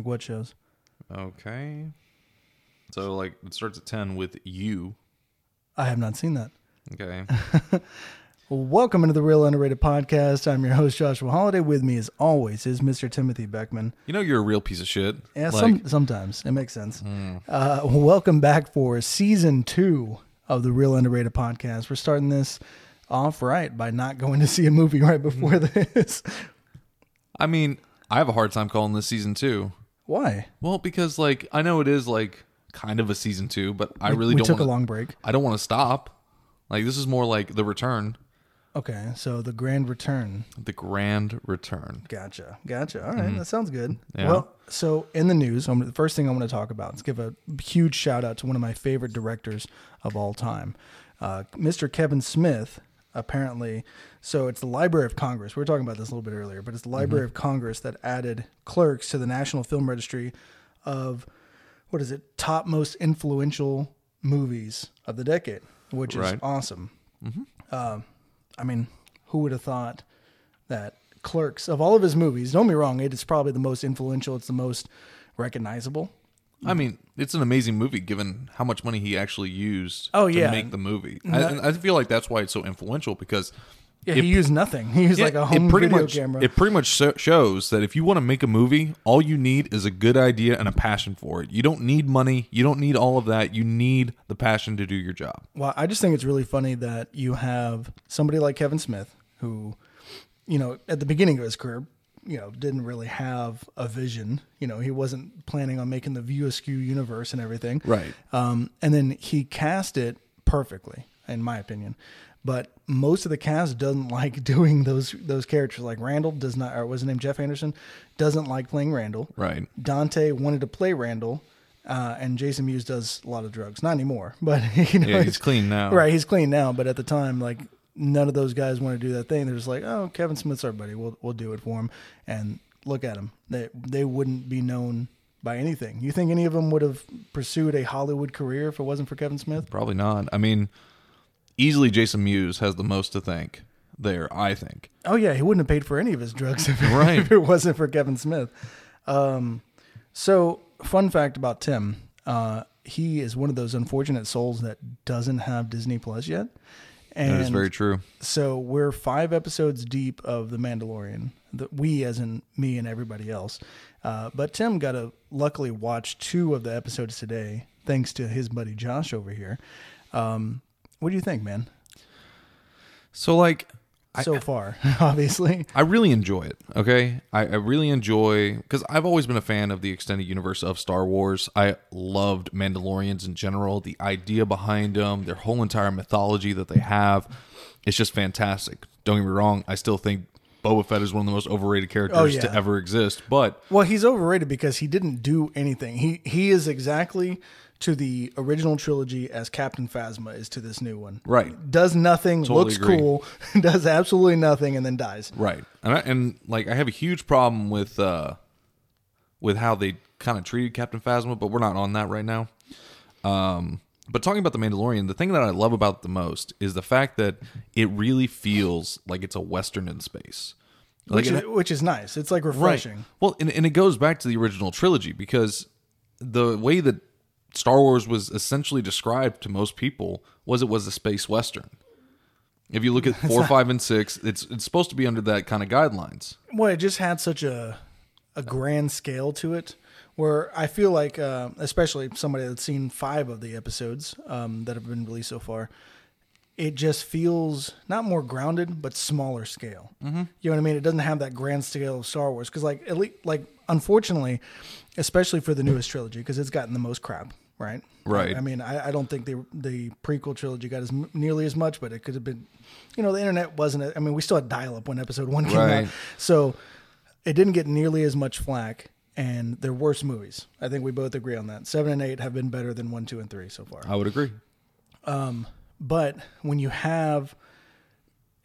Like what shows? Okay. So like it starts at ten with you. I have not seen that. Okay. Welcome into the Real Underrated Podcast. I'm your host Joshua Holiday. With me, as always, is Mr. Timothy Beckman. You know you're a real piece of shit. Yeah, Like, some, sometimes it makes sense. Uh, welcome back for season two of the Real Underrated Podcast. We're starting this off right by not going to see a movie right before Hmm. this. I mean, I have a hard time calling this season two. Why? Well, because like I know it is like kind of a season two, but I really we don't. took wanna, a long break. I don't want to stop. Like this is more like the return, Okay, so the grand return. the grand return. Gotcha. Gotcha. All right, that sounds good. Mm-hmm. Yeah. Well, so in the news, I'm, the first thing I want to talk about is give a huge shout out to one of my favorite directors of all time, uh, Mr. Kevin Smith. Apparently, so it's the Library of Congress. We were talking about this a little bit earlier, but it's the Library Mm-hmm. of Congress that added clerks to the National Film Registry of what is it? Top most influential movies of the decade, which is Right. awesome. Uh, I mean, who would have thought that Clerks of all of his movies? Don't me wrong, it is probably the most influential. It's the most recognizable. I mean, it's an amazing movie given how much money he actually used Oh, to yeah. make the movie. I, and I feel like that's why it's so influential because Yeah, he used nothing. He used like a home pretty video much, camera. It pretty much sho- shows that if you want to make a movie, all you need is a good idea and a passion for it. You don't need money. You don't need all of that. You need the passion to do your job. Well, I just think it's really funny that you have somebody like Kevin Smith, who, you know, at the beginning of his career, you know, didn't really have a vision. You know, he wasn't planning on making the View Askew universe and everything. Right. Um, and then he cast it perfectly, in my opinion. But most of the cast doesn't like doing those those characters. Like Randall does not, or was his name Jeff Anderson, doesn't like playing Randall. Right. Dante wanted to play Randall, uh, and Jason Mewes does a lot of drugs. Not anymore, but you know, Yeah, he's it's- clean now. Right, he's clean now, but at the time, like none of those guys want to do that thing. They're just like, oh, Kevin Smith's our buddy. We'll we'll do it for him. And look at them. They they wouldn't be known by anything. You think any of them would have pursued a Hollywood career if it wasn't for Kevin Smith? Probably not. I mean, easily Jason Mewes has the most to thank there, I think. Oh yeah, he wouldn't have paid for any of his drugs if, Right. if it wasn't for Kevin Smith. Um, so fun fact about Tim, uh, he is one of those unfortunate souls that doesn't have Disney Plus yet. And That is very true. so we're five episodes deep of The Mandalorian. The, we, as in me and everybody else. Uh, but Tim got to luckily watch two of the episodes today, thanks to his buddy Josh over here. Um, what do you think, man? So, like, I, So far, obviously. I really enjoy it. Okay, I, I really enjoy because I've always been a fan of the extended universe of Star Wars. I loved Mandalorians in general. The idea behind them, their whole entire mythology that they have, it's just fantastic. Don't get me wrong. I still think Boba Fett is one of the most overrated characters Oh, yeah. to ever exist. But Well, he's overrated because he didn't do anything. He he is exactly to the original trilogy as Captain Phasma is to this new one. Right. Does nothing, Totally looks agree. cool, does absolutely nothing, and then dies. right, and I, and like I have a huge problem with uh with how they kind of treated Captain Phasma, but we're not on that right now. Um, but talking about the Mandalorian, the thing that I love about the most is the fact that it really feels like it's a western in space. Like, Which, is, which is nice. It's like Right. refreshing. Well, and, and it goes back to the original trilogy because the way that Star Wars was essentially described to most people was it was a space western. If you look at four, five, and six, it's it's supposed to be under that kind of guidelines. Well, it just had such a a grand scale to it, where I feel like, uh, especially somebody that's seen five of the episodes um, that have been released so far, it just feels not more grounded, but smaller scale. Mm-hmm. You know what I mean? It doesn't have that grand scale of Star Wars because, like, at least, like, unfortunately, especially for the newest trilogy, because it's gotten the most crap. Right, Right. I mean, I, I don't think the the prequel trilogy got as nearly as much, but it could have been. You know, the internet wasn't. I mean, we still had dial up when episode one came Right. out, so it didn't get nearly as much flack. And they're worse movies. I think we both agree on that. Seven and eight have been better than one, two, and three so far. I would agree. Um, but when you have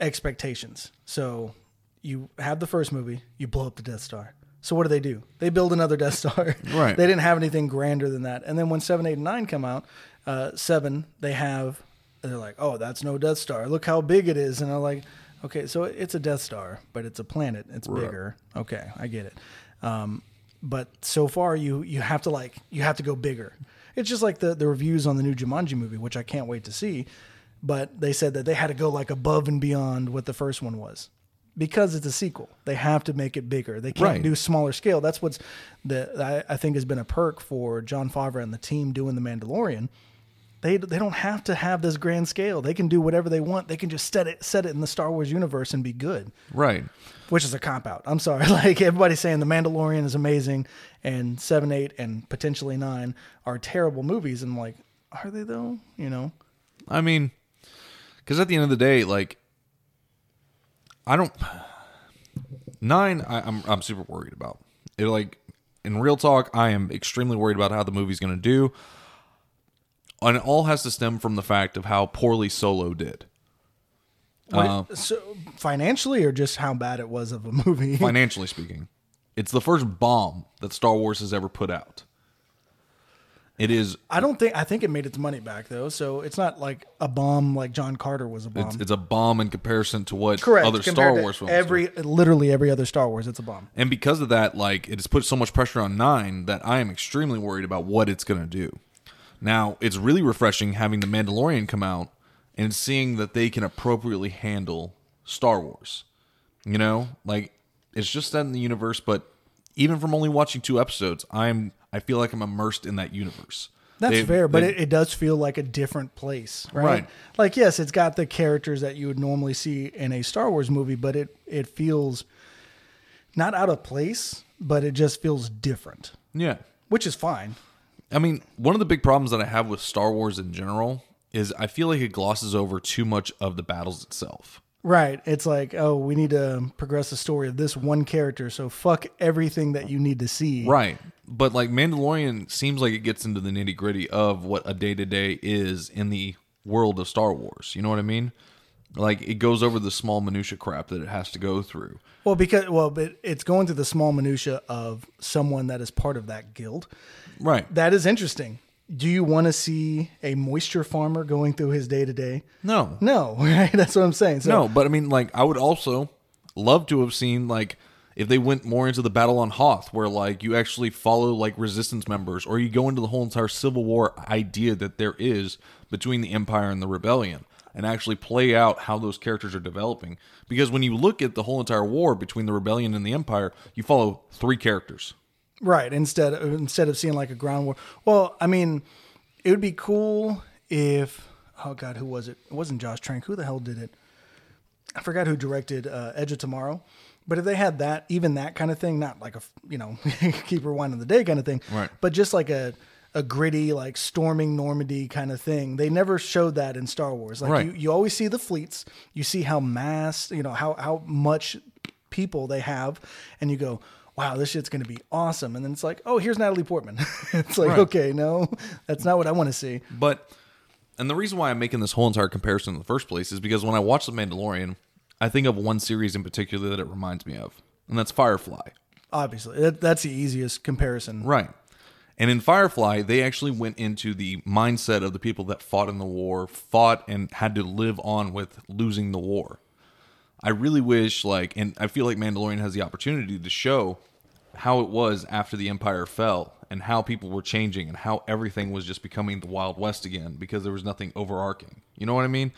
expectations, so you have the first movie, you blow up the Death Star. So what do they do? They build another Death Star. Right. they didn't have anything grander than that. And then when seven, eight, and nine come out, uh, seven they have. They're like, oh, that's no Death Star. Look how big it is. And I'm like, okay, so it's a Death Star, but it's a planet. It's Right. bigger. Okay, I get it. Um, but so far you you have to like you have to go bigger. It's just like the the reviews on the new Jumanji movie, which I can't wait to see. But they said that they had to go like above and beyond what the first one was because it's a sequel. They have to make it bigger. They can't Right. do smaller scale. That's what's the I, I think has been a perk for Jon Favreau and the team doing the Mandalorian. They they don't have to have this grand scale. They can do whatever they want. They can just set it set it in the Star Wars universe and be good Right. which is a cop out. I'm sorry. Like everybody's saying The Mandalorian is amazing and 7, 8 and potentially 9 are terrible movies and like are they though? You know. I mean, because at the end of the day, like, I don't. Nine, I, I'm I'm super worried about. It like in real talk, I am extremely worried about how the movie's going to do, and it all has to stem from the fact of how poorly Solo did What- Uh, so financially or just how bad it was of a movie? financially speaking. It's the first bomb that Star Wars has ever put out. It is I don't think I think it made its money back though. So it's not like a bomb like John Carter was a bomb. it's, it's a bomb in comparison to what Correct. other Star Wars films. do. Every literally every other Star Wars it's a bomb. And because of that, like it has put so much pressure on nine that I am extremely worried about what it's going to do. Now, it's really refreshing having the Mandalorian come out and seeing that they can appropriately handle Star Wars. You know, like it's just that in the universe, but even from only watching two episodes, I'm I feel like I'm immersed in that universe. That's They- fair, but they- it, it does feel like a different place, right? Right. Like, yes, it's got the characters that you would normally see in a Star Wars movie, but it it feels not out of place, but it just feels different, yeah. which is fine. I mean, one of the big problems that I have with Star Wars in general is I feel like it glosses over too much of the battles itself. Right. It's like, oh, we need to progress the story of this one character, so fuck everything that you need to see. Right. But like Mandalorian seems like it gets into the nitty gritty of what a day to day is in the world of Star Wars. You know what I mean? Like it goes over the small minutia crap that it has to go through. Well, because well, but it's going through the small minutia of someone that is part of that guild. Right. That is interesting. Do you want to see a moisture farmer going through his day to day? No. No, right? That's what I'm saying. So, No, but I mean like I would also love to have seen like if they went more into the battle on Hoth where like you actually follow like resistance members or you go into the whole entire civil war idea that there is between the empire and the rebellion and actually play out how those characters are developing because when you look at the whole entire war between the rebellion and the empire you follow three characters right. Instead, of, instead of seeing like a ground war. Well, I mean, it would be cool if. Oh God, who was it? It wasn't Josh Trank. Who the hell did it? I forgot who directed uh, Edge of Tomorrow. But if they had that, even that kind of thing, not like a you know keep rewinding the day kind of thing, Right. But just like a a gritty like storming Normandy kind of thing. They never showed that in Star Wars. Like Right. you, you always see the fleets, you see how mass, you know how how much people they have, and you go, wow, this shit's gonna be awesome. And then it's like, oh, here's Natalie Portman. it's like, Right. okay, no, that's not what I want to see. But and the reason why I'm making this whole entire comparison in the first place is because when I watch The Mandalorian, I think of one series in particular that it reminds me of, and that's Firefly. Obviously, that, that's the easiest comparison. Right. And in Firefly, they actually went into the mindset of the people that fought in the war, fought and had to live on with losing the war. I really wish, like, and I feel like Mandalorian has the opportunity to show how it was after the Empire fell and how people were changing and how everything was just becoming the Wild West again because there was nothing overarching. You know what I mean?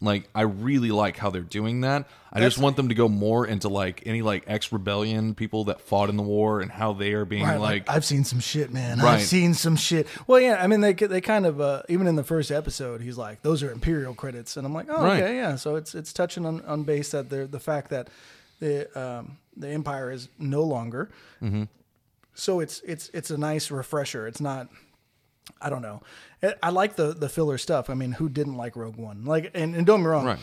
Like, I really like how they're doing that. I just want them to go more into like any like ex rebellion people that fought in the war and how they are being Right, like, I've seen some shit, man. Right. I've seen some shit. Well, yeah, I mean, they they kind of uh, even in the first episode, he's like, "Those are Imperial credits," and I'm like, "Oh, Right. okay, yeah." So it's it's touching on, on base that the the fact that the um, the Empire is no longer. Mm-hmm. So it's it's it's a nice refresher. It's not. I don't know. I- I like the the filler stuff. I mean, who didn't like Rogue One? Like, and, and don't get me wrong. Right.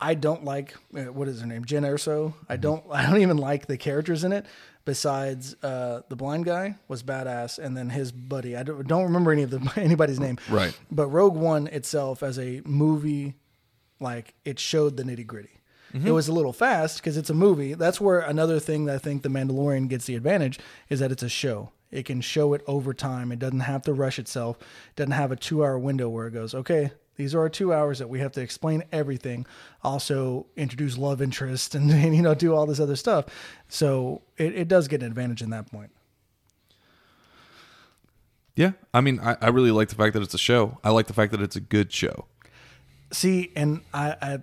I don't like uh, what is her name, Jyn Erso. Mm-hmm. I don't. I don't even like the characters in it. Besides, uh, the blind guy was badass, and then his buddy. I don't, don't remember any of the anybody's name. Right. But Rogue One itself, as a movie, like it showed the nitty gritty. Mm-hmm. It was a little fast because it's a movie. That's where another thing that I think the Mandalorian gets the advantage is that it's a show. It can show it over time. It doesn't have to rush itself. It doesn't have a two-hour window where it goes, okay, these are our two hours that we have to explain everything. Also introduce love interest and, and you know do all this other stuff. So it, it does get an advantage in that point. Yeah, I mean, I, I really like the fact that it's a show. I like the fact that it's a good show. See, and I, I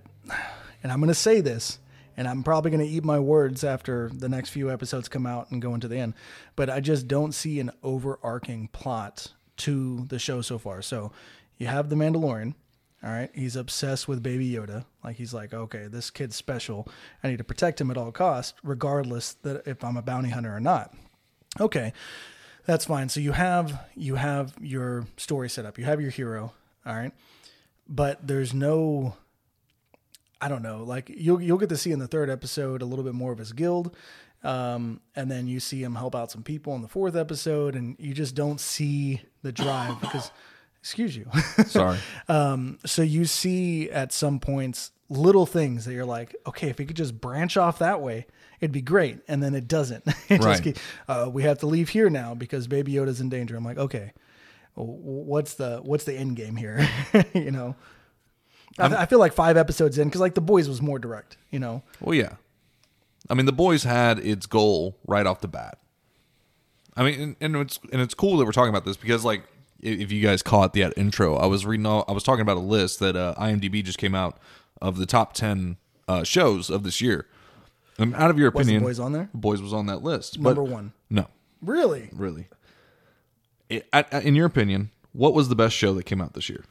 and I'm going to say this, and I'm probably going to eat my words after the next few episodes come out and go into the end, but I just don't see an overarching plot to the show so far. So you have the Mandalorian. All right, he's obsessed with Baby Yoda. Like he's like, okay, this kid's special. I need to protect him at all costs, regardless that if I'm a bounty hunter or not. Okay, that's fine. So you have you have your story set up. You have your hero. All right, but there's no I don't know. Like you'll you'll get to see in the third episode a little bit more of his guild, um, and then you see him help out some people in the fourth episode, and you just don't see the drive because, excuse you. Sorry. um, so you see at some points little things that you're like, okay, if he could just branch off that way, it'd be great, and then it doesn't. it just Right. keep- uh, we have to leave here now because Baby Yoda's in danger. I'm like, okay, what's the what's the end game here? you know. I, I feel like five episodes in because like the boys was more direct, you know. Well, yeah. I mean, the boys had its goal right off the bat. I mean, and, and it's and it's cool that we're talking about this because, like, if you guys caught the intro, I was reading. All, I was talking about a list that uh, IMDb just came out of the top ten uh, shows of this year. And out of your opinion, Boys on there? Boys was on that list. Number one. No, Really? really. It, at- at- in your opinion, what was the best show that came out this year?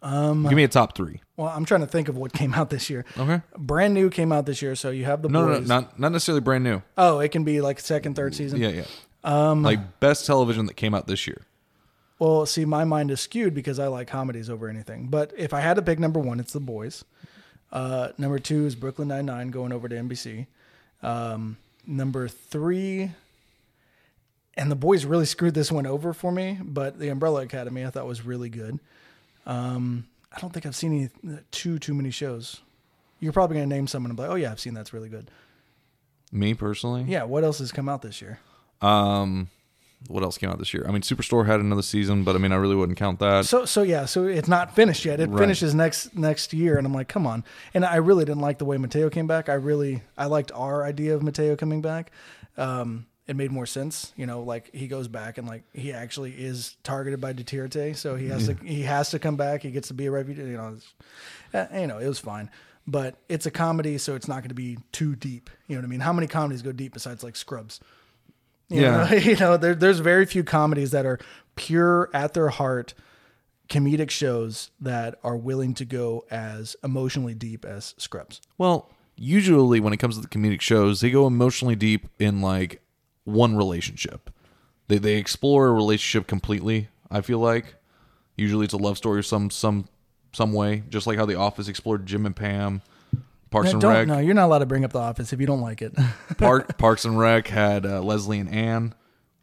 Um, Give me a top three. Well, I'm trying to think of what came out this year. Okay. Brand new came out this year, so you have the No, no, no, not not necessarily brand new. Oh, it can be like second, third season. Yeah, yeah. Um, like best television that came out this year. Well, see, my mind is skewed because I like comedies over anything. But if I had to pick number one, it's The Boys. Uh, number two is Brooklyn Nine Nine going over to NBC. Um, number three, and The Boys really screwed this one over for me. But The Umbrella Academy I thought was really good. Um, I don't think I've seen any too too many shows. You're probably gonna name someone and be like, "Oh yeah, I've seen that's really good." Me personally, Yeah, what else has come out this year? Um, what else came out this year? I mean, Superstore had another season, but I mean, I really wouldn't count that. So so yeah, so it's not finished yet. It Right. finishes next next year, and I'm like, come on. And I really didn't like the way Mateo came back. I really I liked our idea of Mateo coming back. Um, it made more sense, you know. Like he goes back and like he actually is targeted by Duterte, so he has to he has to come back. He gets to be a refugee. You know, it's, uh, you know, it was fine. But it's a comedy, so it's not going to be too deep. You know what I mean? How many comedies go deep besides like Scrubs? You Yeah. know, you know there, there's very few comedies that are pure at their heart comedic shows that are willing to go as emotionally deep as Scrubs. Well, usually when it comes to the comedic shows, they go emotionally deep in like one relationship. They they explore a relationship completely. I feel like usually it's a love story or some some some way, just like how The Office explored Jim and Pam. Parks No, and Rec. no, you're not allowed to bring up The Office if you don't like it. Park, Parks and Rec had uh, Leslie and Ann.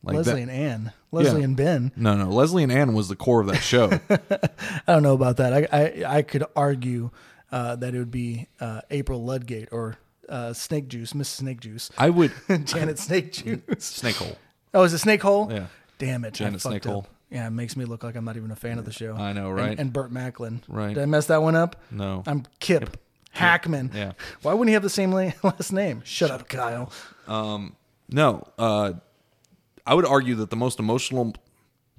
Like Leslie that- and Ann, Leslie Yeah. and Ben. No, no. Leslie and Ann was the core of that show. I don't know about that. I I, I could argue uh, that it would be uh, April Ludgate or uh, Snake Juice, Miss Snake Juice, I would Janet Snake Juice. snake hole. Oh, is it Snake Hole? Yeah. Damn it, Janet Snake Hole. Yeah, it makes me look like I'm not even a fan of the show. I know, right? And, Burt Macklin. Right. Did I mess that one up? No. I'm Kip. Hackman. Yeah. Why wouldn't he have the same last name? Shut up, Kyle. Um, No, uh, I would argue that the most emotional,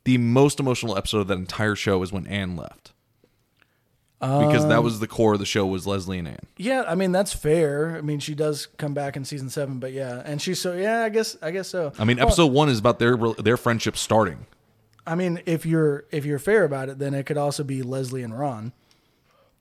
the most emotional episode of that entire show is when Ann left, because that um, was the core of the show was Leslie and Ann. Yeah, I mean that's fair. I mean she does come back in season seven, but yeah, and she's so yeah. I guess I guess so. I mean, Well, episode one is about their their friendship starting. I mean, if you're if you're fair about it, then it could also be Leslie and Ron.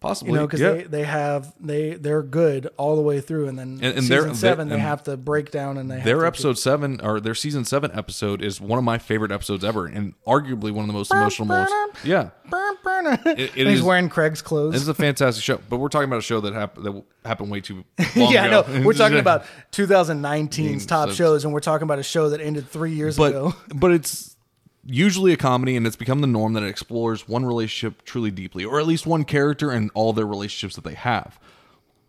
Possibly, You know, because yeah. they, they have they they're good all the way through, and then And- and season they're- they- seven they and have to break down and they have their to- episode seven or their season seven episode is one of my favorite episodes ever, and arguably one of the most emotional. Most, yeah, Burn, burn. It- it and he's is- wearing Craig's clothes. this is a fantastic show. But we're talking about a show that happened that happened way too long yeah, ago. no, we're talking about 2019's top So- shows, and we're talking about a show that ended three years but ago. but it's usually a comedy and it's become the norm that it explores one relationship truly deeply or at least one character and all their relationships that they have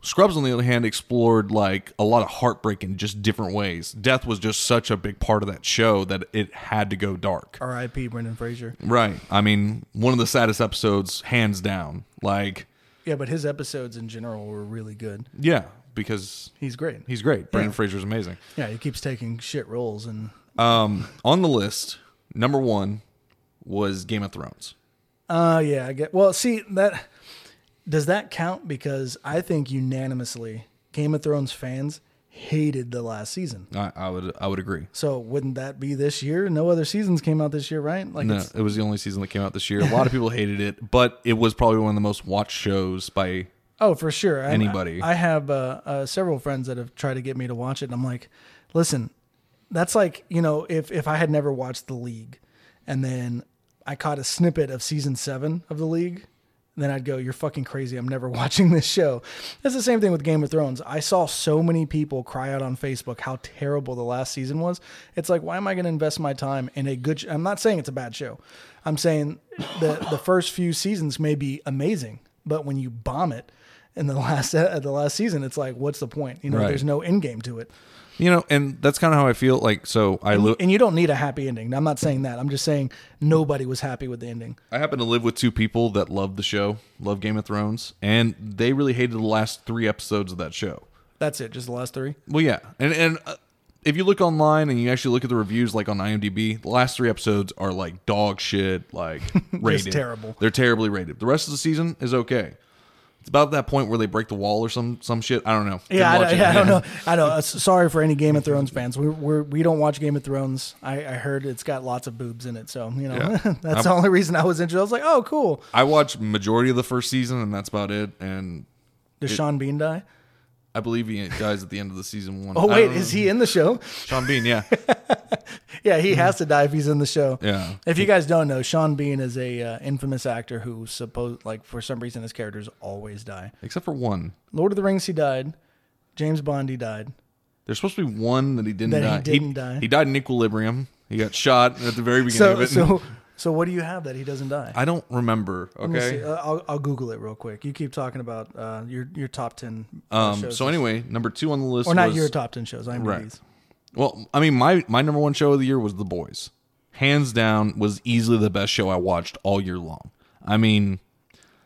scrubs on the other hand explored like a lot of heartbreak in just different ways death was just such a big part of that show that it had to go dark R.I.P. Brendan Fraser. right i mean one of the saddest episodes hands down like Yeah, but his episodes in general were really good. yeah because He's great. he's great brendan fraser's amazing Yeah, he keeps taking shit roles, and Um, on the list, number one, was Game of Thrones. Uh yeah, I get. Well, see that does that count? Because I think unanimously, Game of Thrones fans hated the last season. I, I would I would agree. So wouldn't that be this year? No other seasons came out this year, right? Like No, it was the only season that came out this year. A lot of people hated it, but it was probably one of the most watched shows by oh, for sure. I- Anybody. I, I have uh, uh, several friends that have tried to get me to watch it, and I'm like, listen, that's like you know, if if I had never watched the League, and then I caught a snippet of season seven of the League. Then I'd go, "You're fucking crazy! I'm never watching this show." It's the same thing with Game of Thrones. I saw so many people cry out on Facebook how terrible the last season was. It's like, why am I going to invest my time in a good? Sh- I'm not saying it's a bad show. I'm saying the the first few seasons may be amazing, but when you bomb it in the last at the last season, it's like, what's the point? You know, Right. there's no end game to it, you know, and that's kind of how I feel. Like so, I li- and you don't need a happy ending. I'm not saying that. I'm just saying nobody was happy with the ending. I happen to live with two people that love the show, love Game of Thrones, and they really hated the last three episodes of that show. That's it. Just the last three. Well, yeah, and and uh, if you look online and you actually look at the reviews, like on IMDb, the last three episodes are like dog shit, like rated terrible. They're terribly rated. The rest of the season is okay. It's about that point where they break the wall or some some shit. I don't know. Yeah, I, it. yeah, I don't know. I know. Uh, Sorry for any Game of Thrones fans. We we're, we don't watch Game of Thrones. I, I heard it's got lots of boobs in it, so you know Yeah. that's the only reason I was interested. I was like, oh, cool. I watched majority of the first season, and that's about it. And Does Sean Bean die? I believe he dies at the end of the season one. Oh wait, is he in the show? Sean Bean? Yeah, Yeah, he has to die if he's in the show. yeah. If you guys don't know, Sean Bean is a uh, infamous actor who suppose like for some reason his characters always die. Except for one. Lord of the Rings, he died. James Bond, he died. There's supposed to be one that he didn't That he die. didn't die. He died in Equilibrium. He got shot at the very beginning So of it. so so what do you have that he doesn't die? I don't remember. Let me see. Okay. Uh, I'll, I'll Google it real quick. You keep talking about uh, your your top ten uh, Um. shows. So anyway, number two on the list or not was your top ten shows. I'm Right. Well. I mean, my my number one show of the year was The Boys. Hands down, was easily the best show I watched all year long. I mean,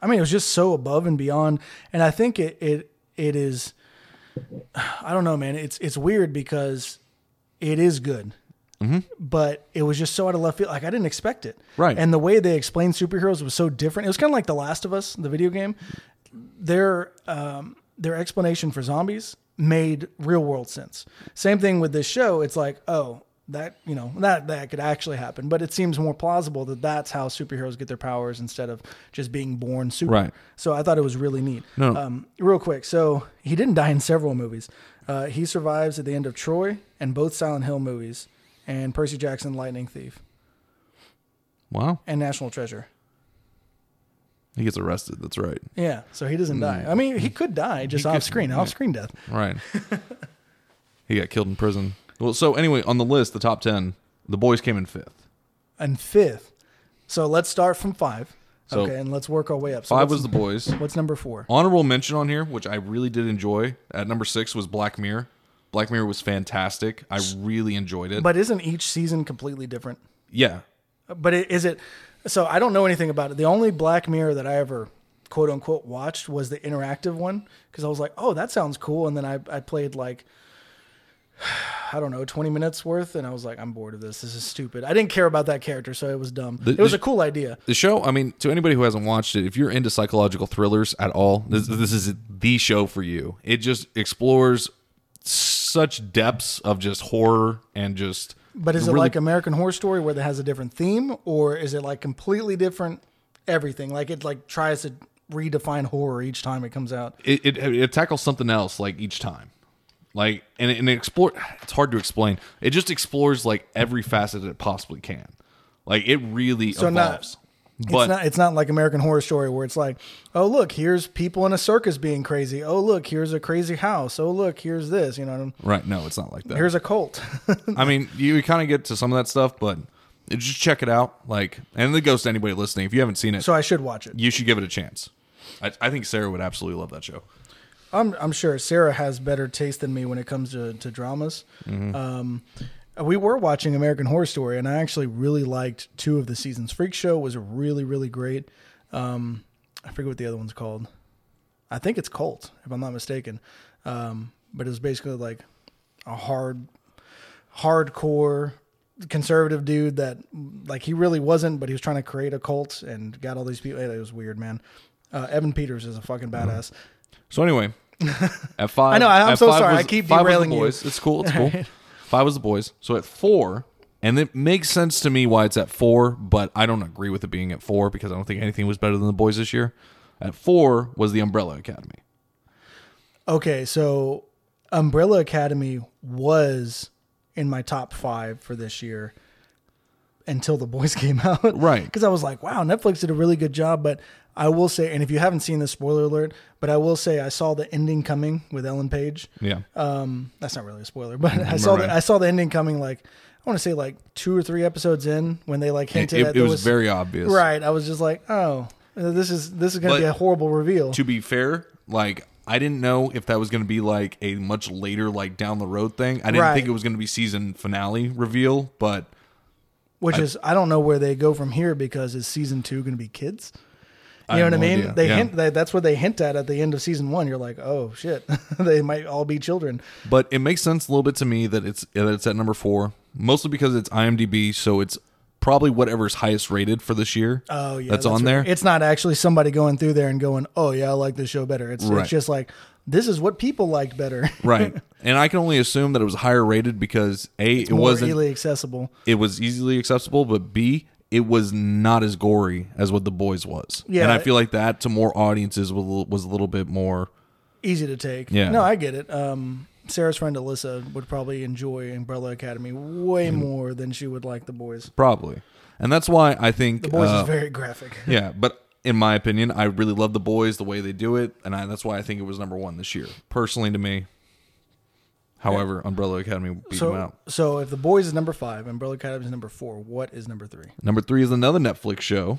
I mean, it was just so above and beyond, and I think it it it is. I don't know, man. It's it's weird because it is good, but it was just so out of left field. Like I didn't expect it. Right. And the way they explained superheroes was so different. It was kind of like The Last of Us, the video game. Their um, their explanation for zombies made real world sense. Same thing with this show. It's like, oh, that you know that that could actually happen, but it seems more plausible that that's how superheroes get their powers instead of just being born super. Right. So I thought it was really neat. No. Um, real quick, so he didn't die in several movies. Uh, he survives at the end of Troy and both Silent Hill movies, and Percy Jackson, Lightning Thief, wow, and National Treasure. He gets arrested. That's right. Yeah, so he doesn't die. Mm. I mean, he could die just He off could- screen, off screen death. Right. he got killed in prison. Well, so anyway, on the list, the top ten, The Boys came in fifth. And fifth, so let's start from five. So, okay, and let's work our way up. So Five what's- was The Boys. what's number four? Honorable mention on here, which I really did enjoy. At number six was Black Mirror. Black Mirror was fantastic. I really enjoyed it. But isn't each season completely different? yeah, But it, is it? So I don't know anything about it. The only Black Mirror that I ever quote unquote watched was the interactive one because I was like, oh, that sounds cool. And then I I played like. I don't know, 20 minutes worth, and I was like, I'm bored of this. This is stupid. I didn't care about that character, so it was dumb. The- it was the- a cool idea. the show. I mean, to anybody who hasn't watched it, if you're into psychological thrillers at all, this, this is the show for you. It just explores such depths of just horror and just. But is it really- like American Horror Story where it has a different theme, or is it like completely different everything? Like it like tries to redefine horror each time it comes out. it, it, it tackles something else like each time like and it, and it explore it's hard to explain it just explores like every facet that it possibly can like it really So not- evolves but it's not it's not like American Horror Story where it's like, oh look, here's people in a circus being crazy. Oh look, here's a crazy house. Oh look, here's this. You know, what I mean? right no it's not like that here's a cult. i mean you kind of get to some of that stuff but just check it out like and it goes to anybody listening if you haven't seen it so I should watch it. you should give it a chance I, I think sarah would absolutely love that show I'm I'm sure Sarah has better taste than me when it comes to to dramas. Um, we were watching American Horror Story, and I actually really liked two of the seasons. Freak Show was really really great. Um, I forget what the other one's called. I think it's Cult, if I'm not mistaken. Um, but it was basically like a hard, hardcore conservative dude that like he really wasn't, but he was trying to create a cult and got all these people. It was weird, man. Uh, Evan Peters is a fucking badass. So anyway, at five, I know, I'm so sorry, was- I keep derailing you. It's cool. It's cool. five was the boys. So at four, and it makes sense to me why it's at four, but I don't agree with it being at four because I don't think anything was better than the boys this year. At four was the Umbrella Academy. Okay, so Umbrella Academy was in my top five for this year until the boys came out. Right. Because I was like, wow, Netflix did a really good job. But I will say, and if you haven't seen this, spoiler alert, but I will say I saw the ending coming with Ellen Page. Yeah. Um, that's not really a spoiler, but I saw right. the, I saw the ending coming like I want to say like two or three episodes in when they like hinted it- at it there was, very obvious. right. I was just like, oh, this is this is going to be a horrible reveal. To be fair, like I didn't know if that was going to be like a much later, like down the road thing. I didn't Right. think it was going to be season finale reveal, but Which is I don't know where they go from here because is season two going to be kids? You know what I mean? idea. They Yeah. hint that that's what they hint at at the end of season one. You're like, oh shit, they might all be children. But it makes sense a little bit to me that it's that it's at number four, mostly because it's IMDb, so it's probably whatever's highest rated for this year. Oh yeah, that's, on right. there. It's not actually somebody going through there and going, oh yeah, I like this show better. It's Right. it's just like this is what people liked better. right, and I can only assume that it was higher rated because a it More wasn't easily accessible. it was easily accessible, but b it was not as gory as what the boys was. Yeah. and I feel like that to more audiences was a little, was a little bit more. easy to take. Yeah. No, I get it. Um, Sarah's friend Alyssa would probably enjoy Umbrella Academy way more than she would like the boys. Probably, and that's why I think The boys uh, is very graphic. Yeah, but in my opinion, I really love the boys the way they do it, and I, that's why I think it was number one this year, personally to me. However, Umbrella Academy beat them So, out. so if the boys is number five, Umbrella Academy is number four. What is number three? Number three is another Netflix show.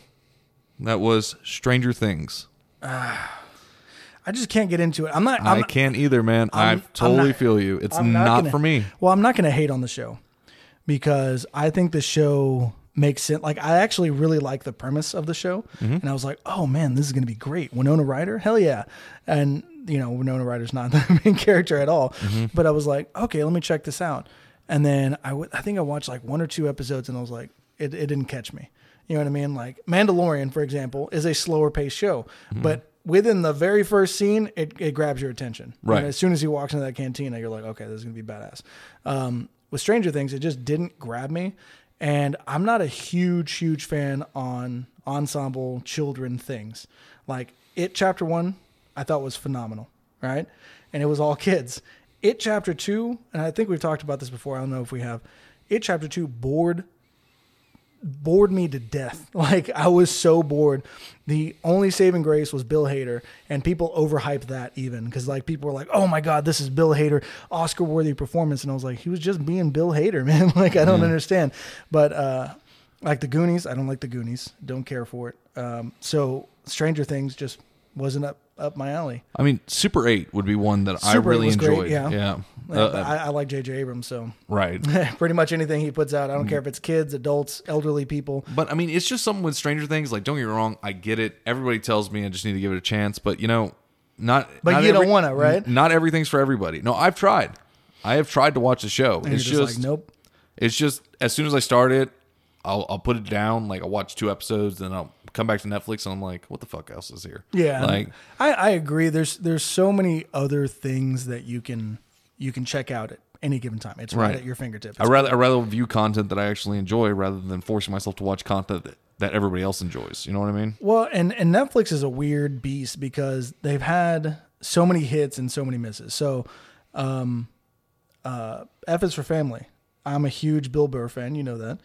That was Stranger Things. I just can't get into it. I'm not. I'm I can't either, man. i I'm- I'm totally not- feel you. It's I'm not, gonna- for me. Well, I'm not going to hate on the show because I think the show makes sense. Like, I actually really like the premise of the show, Mm-hmm. and I was like, "Oh man, this is going to be great." Winona Ryder, hell yeah! And you know, Winona Ryder's not the main character at all, Mm-hmm. but I was like, "Okay, let me check this out." And then I, w- I think I watched like one or two episodes, and I was like, it, it didn't catch me. You know what I mean? Like Mandalorian, for example, is a slower paced show, Mm-hmm. but within the very first scene, it, it grabs your attention. Right. And as soon as he walks into that cantina, you're like, okay, this is gonna be badass. Um, with Stranger Things, it just didn't grab me, and I'm not a huge, huge fan on ensemble children things. Like it, chapter one, I thought was phenomenal, right? And it was all kids. It chapter two, and I think we've talked about this before. I don't know if we have. It chapter two bored bored me to death. Like I was so bored. The only saving grace was Bill Hader, and people overhyped that even because like people were like, "Oh my god, this is Bill Hader, Oscar worthy performance," and I was like, he was just being Bill Hader, man. like I don't understand. But uh, like the Goonies, I don't like the Goonies. Don't care for it. Um, so Stranger Things just wasn't up up my alley. I mean, Super 8 would be one that I Super 8 really was great, enjoyed. yeah. Yeah. Uh, I, I like J.J. Abrams, so right. pretty much anything he puts out, I Mm. don't care if it's kids, adults, elderly people. But I mean, it's just something with Stranger Things. Like, don't get me wrong, I get it. Everybody tells me I just need to give it a chance, but you know, not. But not you don't wanna, right? Not everything's for everybody. No, I've tried. I have tried to watch the show. And it's just, just, like, nope. it's just as soon as I start it, I'll I'll put it down. Like I watch two episodes, then I'll come back to Netflix, and I'm like, what the fuck else is here? Yeah, Like, I, I agree. There's there's so many other things that you can you can check out at any given time. It's right, Right. at your fingertips. I rather I rather view content that I actually enjoy rather than forcing myself to watch content that, that everybody else enjoys. You know what I mean? well, and and Netflix is a weird beast because they've had so many hits and so many misses. So, um, uh, F is for Family. I'm a huge Bill Burr fan. You know that.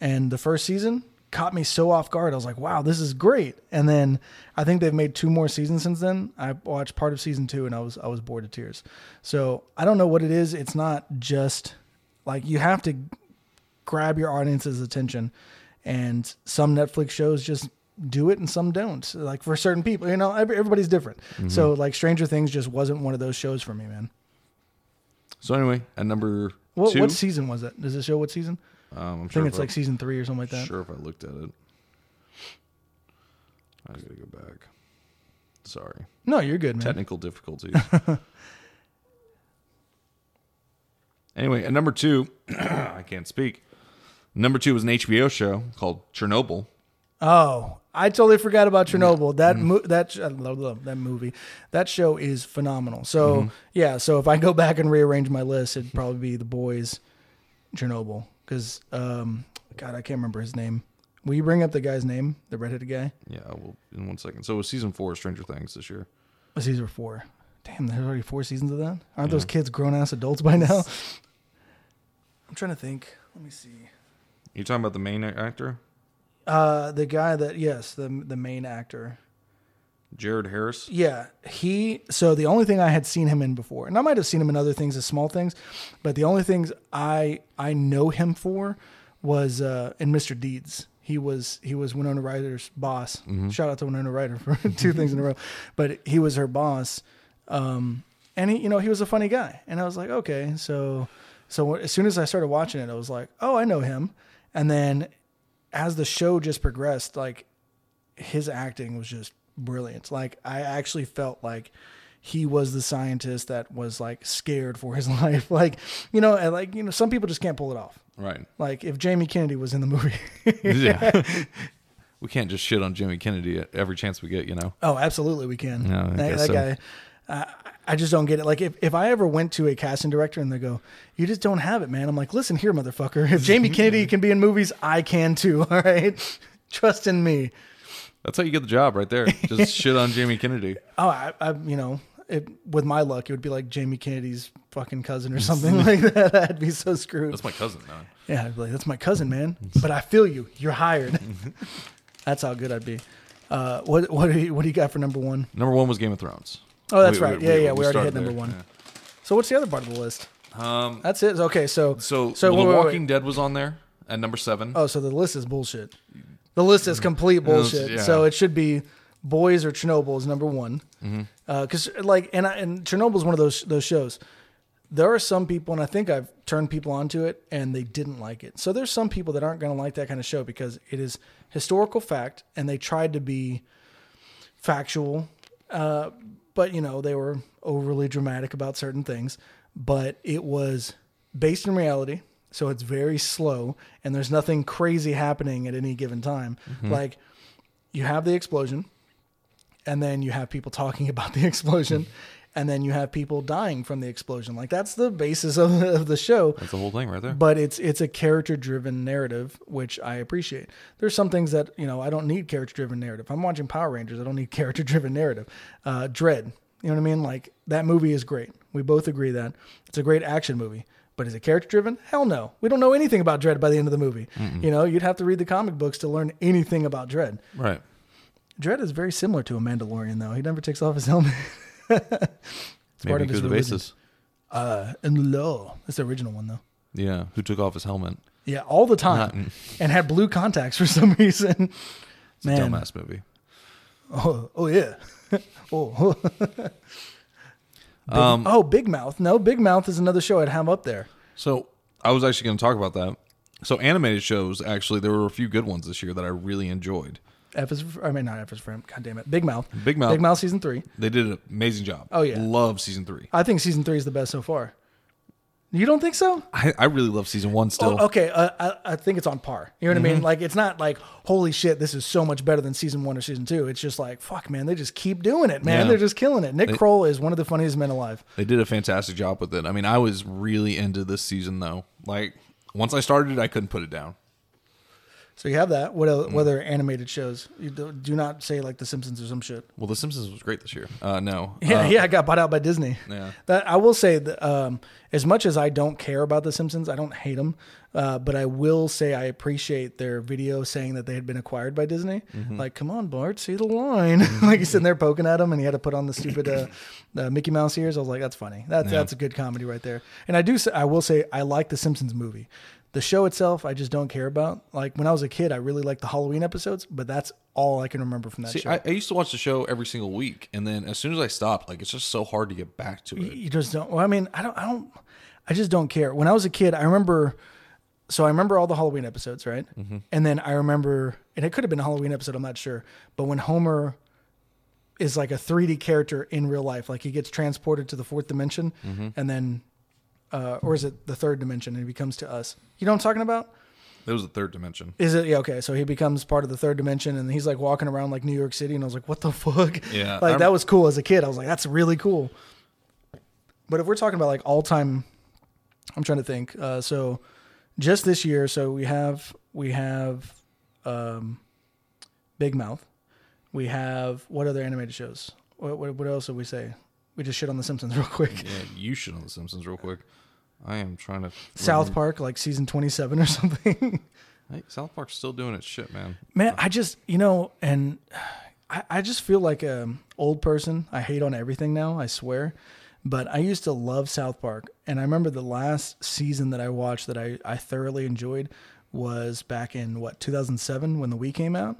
And the first season caught me so off guard. I was like, wow, this is great. And then I think they've made two more seasons since then. I watched part of season two and I was I was bored to tears. So I don't know what it is. It's not just like you have to grab your audience's attention. And some Netflix shows just do it and some don't. Like for certain people, you know, everybody's different. So mm-hmm. like Stranger Things just wasn't one of those shows for me, man. So anyway, at number What, two, what season was it? Does it show what season? Um, I'm I think sure it's if like season three or something like that. Sure, if I looked at it. I gotta go back. Sorry, No, you're good, man. technical difficulties. anyway, at number two, I can't speak. Number two was an HBO show called Chernobyl. Oh, I totally forgot about Chernobyl. That Mm-hmm. mo- that I love, love that movie. That show is phenomenal. So Mm-hmm. yeah, so if I go back and rearrange my list, it'd probably be The Boys, Chernobyl, because um, God, I can't remember his name. Will you bring up the guy's name, the redheaded guy? Yeah, well, in one second. So it was season four of Stranger Things this year. Oh, season four. Damn, there's already four seasons of that. Aren't those kids grown ass adults by now? I'm trying to think. Let me see. You talking about the main actor, Uh, the guy that yes, the the main actor. Jared Harris? Yeah, he. So the only thing I had seen him in before, and I might have seen him in other things as small things, but the only things I I know him for was uh, in Mr. Deeds. He was he was Winona Ryder's boss. Shout out to Winona Ryder for two things in a row, but he was her boss, um, and he you know he was a funny guy, and I was like okay, so so as soon as I started watching it, I was like oh I know him, and then as the show just progressed, like his acting was just brilliant. Like I actually felt like he was the scientist that was like scared for his life. Like, you know, and like, you know, some people just can't pull it off. Right. Like if Jamie Kennedy was in the movie. yeah. we can't just shit on Jimmy Kennedy at every chance we get, you know? oh, absolutely we can. No, I that guess that so. guy uh, I just don't get it. Like if, if I ever went to a casting director and they go, "You just don't have it, man," I'm like, "Listen here, motherfucker. If Jamie Kennedy can be in movies, I can too. All right, trust in me." That's how you get the job right there. Just shit on Jamie Kennedy. Oh, I, I you know, it, with my luck, it would be like Jamie Kennedy's fucking cousin or something like that. I'd be so screwed. That's my cousin, man. Yeah, I'd be like, that's my cousin, man. But I feel you. You're hired. that's how good I'd be. Uh, what what do you, what do you got for number one? Number one was Game of Thrones. Oh, that's right. Yeah, yeah, we already hit number there. one. So what's the other part of the list? Um, That's it. Okay, so so, so well, wait, The wait, wait. Walking Dead was on there at number seven. Oh, so the list is bullshit. The list is complete bullshit. yeah. So it should be Boys or Chernobyl is number one. Mm-hmm. Because like, and I, and Chernobyl is one of those those shows. There are some people, and I think I've turned people onto it, and they didn't like it. So there's some people that aren't going to like that kind of show because it is historical fact, and they tried to be factual, uh, but you know they were overly dramatic about certain things. But it was based in reality, so it's very slow, and there's nothing crazy happening at any given time. Like you have the explosion, and then you have people talking about the explosion, and then you have people dying from the explosion. Like that's the basis of, of the show. That's the whole thing right there. but it's it's a character driven narrative which i appreciate. There's some things that you know i don't need character driven narrative. I'm watching power rangers. I don't need character driven narrative. Uh Dredd. You know what i mean? Like that movie is great. We both agree that. It's a great action movie but is it character driven hell no. We don't know anything about Dredd by the end of the movie. You know you'd have to read the comic books to learn anything about Dredd. Right. Dredd is very similar to a mandalorian though. He never takes off his helmet. It's Maybe his good the basis. uh the law that's the original one though. Yeah. Who took off his helmet? Yeah, all the time, and had blue contacts for some reason. It's a dumbass movie. oh, oh yeah, oh, Big- Um, oh, Big Mouth. No, Big Mouth is another show I'd have up there. So I was actually going to talk about that. So animated shows, actually, there were a few good ones this year that I really enjoyed. F is, I mean, not F is for him. God damn it, Big Mouth. Big Mouth. Big Mouth season three. They did an amazing job. Oh, yeah. love season three. I think season three is the best so far. You don't think so? I, I really love season one still. Oh, okay, uh, I, I think it's on par. You know what I Mm-hmm. mean? Like it's not like holy shit, this is so much better than season one or season two. It's just like fuck, man, they just keep doing it, man. Yeah. They're just killing it. Nick Kroll is one of the funniest men alive. They did a fantastic job with it. I mean, I was really into this season though. Like once I started it, I couldn't put it down. So you have that. What Mm. else, what other animated shows? You do, do not say like The Simpsons or some shit. Well, The Simpsons was great this year. Uh, no, Yeah, Uh, yeah, I got bought out by Disney. Yeah. That I will say that um, as much as I don't care about The Simpsons, I don't hate them, uh, but I will say I appreciate their video saying that they had been acquired by Disney. Mm-hmm. Like, come on, Bart, see the line. like he's sitting there poking at him, and he had to put on the stupid uh, uh, Mickey Mouse ears. I was like, that's funny. That's Yeah. that's a good comedy right there. And I do, say, I will say, I like The Simpsons movie. The show itself, I just don't care about. Like when I was a kid, I really liked the Halloween episodes, but that's all I can remember from that See, show. I, I used to watch the show every single week, and then as soon as I stopped, like it's just so hard to get back to it. you just don't well i mean i don't i don't i just don't care when i was a kid i remember so i remember all the halloween episodes right mm-hmm. and then i remember and it could have been a halloween episode i'm not sure but when homer is like a 3d character in real life like he gets transported to the fourth dimension mm-hmm. and then uh, or is it the third dimension and he becomes to us you know what i'm talking about It was the third dimension. Is it yeah? Okay, so he becomes part of the third dimension, and he's like walking around like New York City, and I was like, what the fuck? Yeah, like I'm- that was cool as a kid. I was like, that's really cool. But if we're talking about like all time, I'm trying to think. Uh, so just this year, so we have we have um, Big Mouth. We have what other animated shows? What what, what else did we say? We just shit on The Simpsons real quick. Yeah, you should on The Simpsons real quick. I am trying to. South Park, like season 27 or something. Hey, South Park's still doing its shit, man. Man, I just you know, and I, I just feel like a old person. I hate on everything now. I swear, but I used to love South Park, and I remember the last season that I watched that I I thoroughly enjoyed was back in what 2007 when the Wii came out.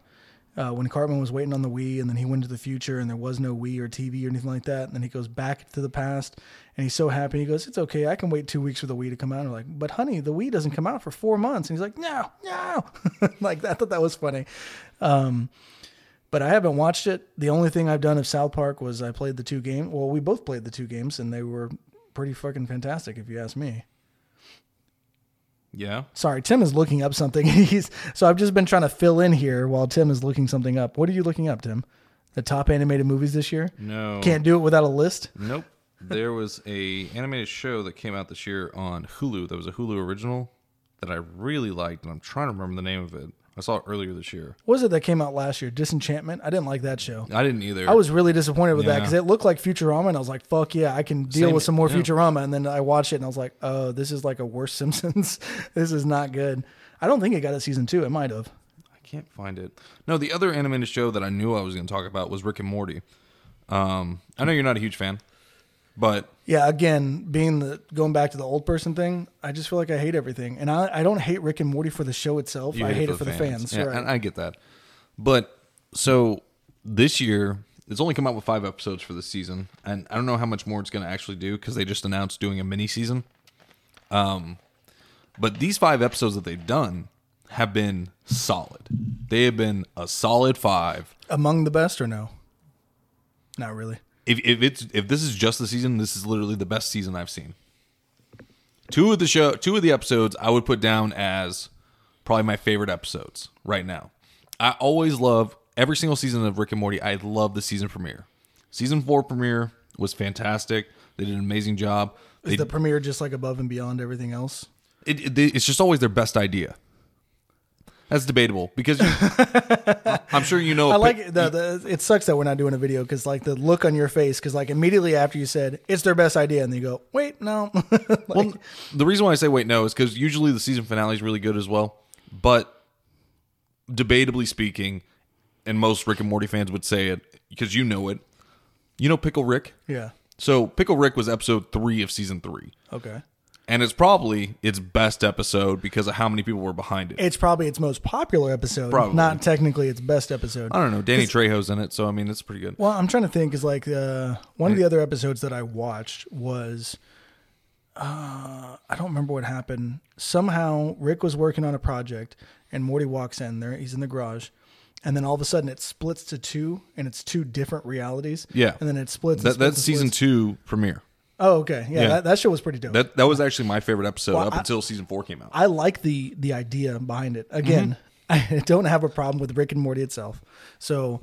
Uh, when Cartman was waiting on the Wii, and then he went to the future, and there was no Wii or TV or anything like that. And then he goes back to the past, and he's so happy. He goes, "It's okay, I can wait two weeks for the Wii to come out." And we're like, "But honey, the Wii doesn't come out for four months." And he's like, "No, no." like I thought that was funny. Um, but I haven't watched it. The only thing I've done of South Park was I played the two games. Well, we both played the two games, and they were pretty fucking fantastic, if you ask me. Yeah. Sorry, Tim is looking up something. He's so I've just been trying to fill in here while Tim is looking something up. What are you looking up, Tim? The top animated movies this year? No. Can't do it without a list. Nope. There was a animated show that came out this year on Hulu. That was a Hulu original that I really liked, and I'm trying to remember the name of it. I saw it earlier this year. What was it that came out last year? Disenchantment. I didn't like that show. I didn't either. I was really disappointed with that because it looked like Futurama, and I was like, "Fuck yeah, I can deal Same- with some more yeah. Futurama." And then I watched it, and I was like, "Oh, this is like a worse Simpsons. this is not good." I don't think it got a season two. It might have. I can't find it. No, the other animated show that I knew I was going to talk about was Rick and Morty. Um, I know you're not a huge fan, but Yeah, again, being the going back to the old person thing, I just feel like I hate everything, and I, I don't hate Rick and Morty for the show itself. you I hate it for the fans. Yeah, right. and I get that. But so this year, it's only come out with five episodes for this season, and I don't know how much more it's going to actually do because they just announced doing a mini season. Um, but these five episodes that they've done have been solid. They have been a solid five. Among the best or no? Not really. If if it's if this is just the season, this is literally the best season I've seen. Two of the show, two of the episodes, I would put down as probably my favorite episodes right now. I always love every single season of Rick and Morty. I love the season premiere. Season four premiere was fantastic. They did an amazing job. Is They, the premiere just like above and beyond everything else? it, it- it's just always their best idea. That's debatable because you, I'm sure you know. I like it. The, the, it sucks that we're not doing a video because like the look on your face because like immediately after you said it's their best idea and then you go wait no Like, Well, the reason why I say wait no is because usually the season finale is really good as well. But debatably speaking, and most Rick and Morty fans would say it because you know it. You know Pickle Rick. yeah So Pickle Rick was episode three of season three, okay and it's probably its best episode because of how many people were behind it. it's probably its most popular episode Probably. not technically its best episode I don't know. Danny Trejo's in it, so I mean it's pretty good. Well, I'm trying to think. Is like uh, one of the other episodes that I watched was uh, I don't remember what happened. Somehow Rick was working on a project, and Morty walks in there. He's in the garage, and then all of a sudden it splits to two, and it's two different realities. Yeah. and then it splits. and That, splits that's and season splits. two premiere. Oh, okay. Yeah, Yeah. That, that show was pretty dope. That that was actually my favorite episode Well, up I- until season four came out. I like the the idea behind it. Again, Mm-hmm. I don't have a problem with Rick and Morty itself. So,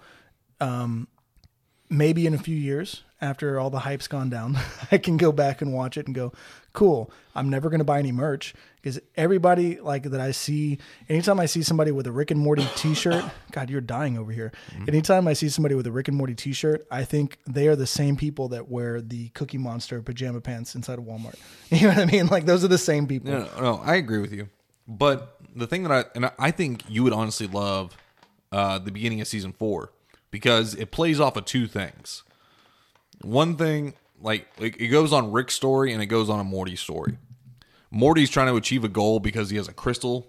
um, maybe in a few years after all the hype's gone down, I can go back and watch it and go, "Cool." I'm never going to buy any merch because everybody like that I see. Anytime I see somebody with a Rick and Morty T-shirt, God, you're dying over here. Mm-hmm. Anytime I see somebody with a Rick and Morty T-shirt, I think they are the same people that wear the Cookie Monster pajama pants inside of Walmart. You know what I mean? Like those are the same people. No, no, no, I agree with you. But the thing that I and I think you would honestly love uh, the beginning of season four because it plays off of two things. One thing, like, like it goes on Rick's story and it goes on a Morty story. Morty's trying to achieve a goal because he has a crystal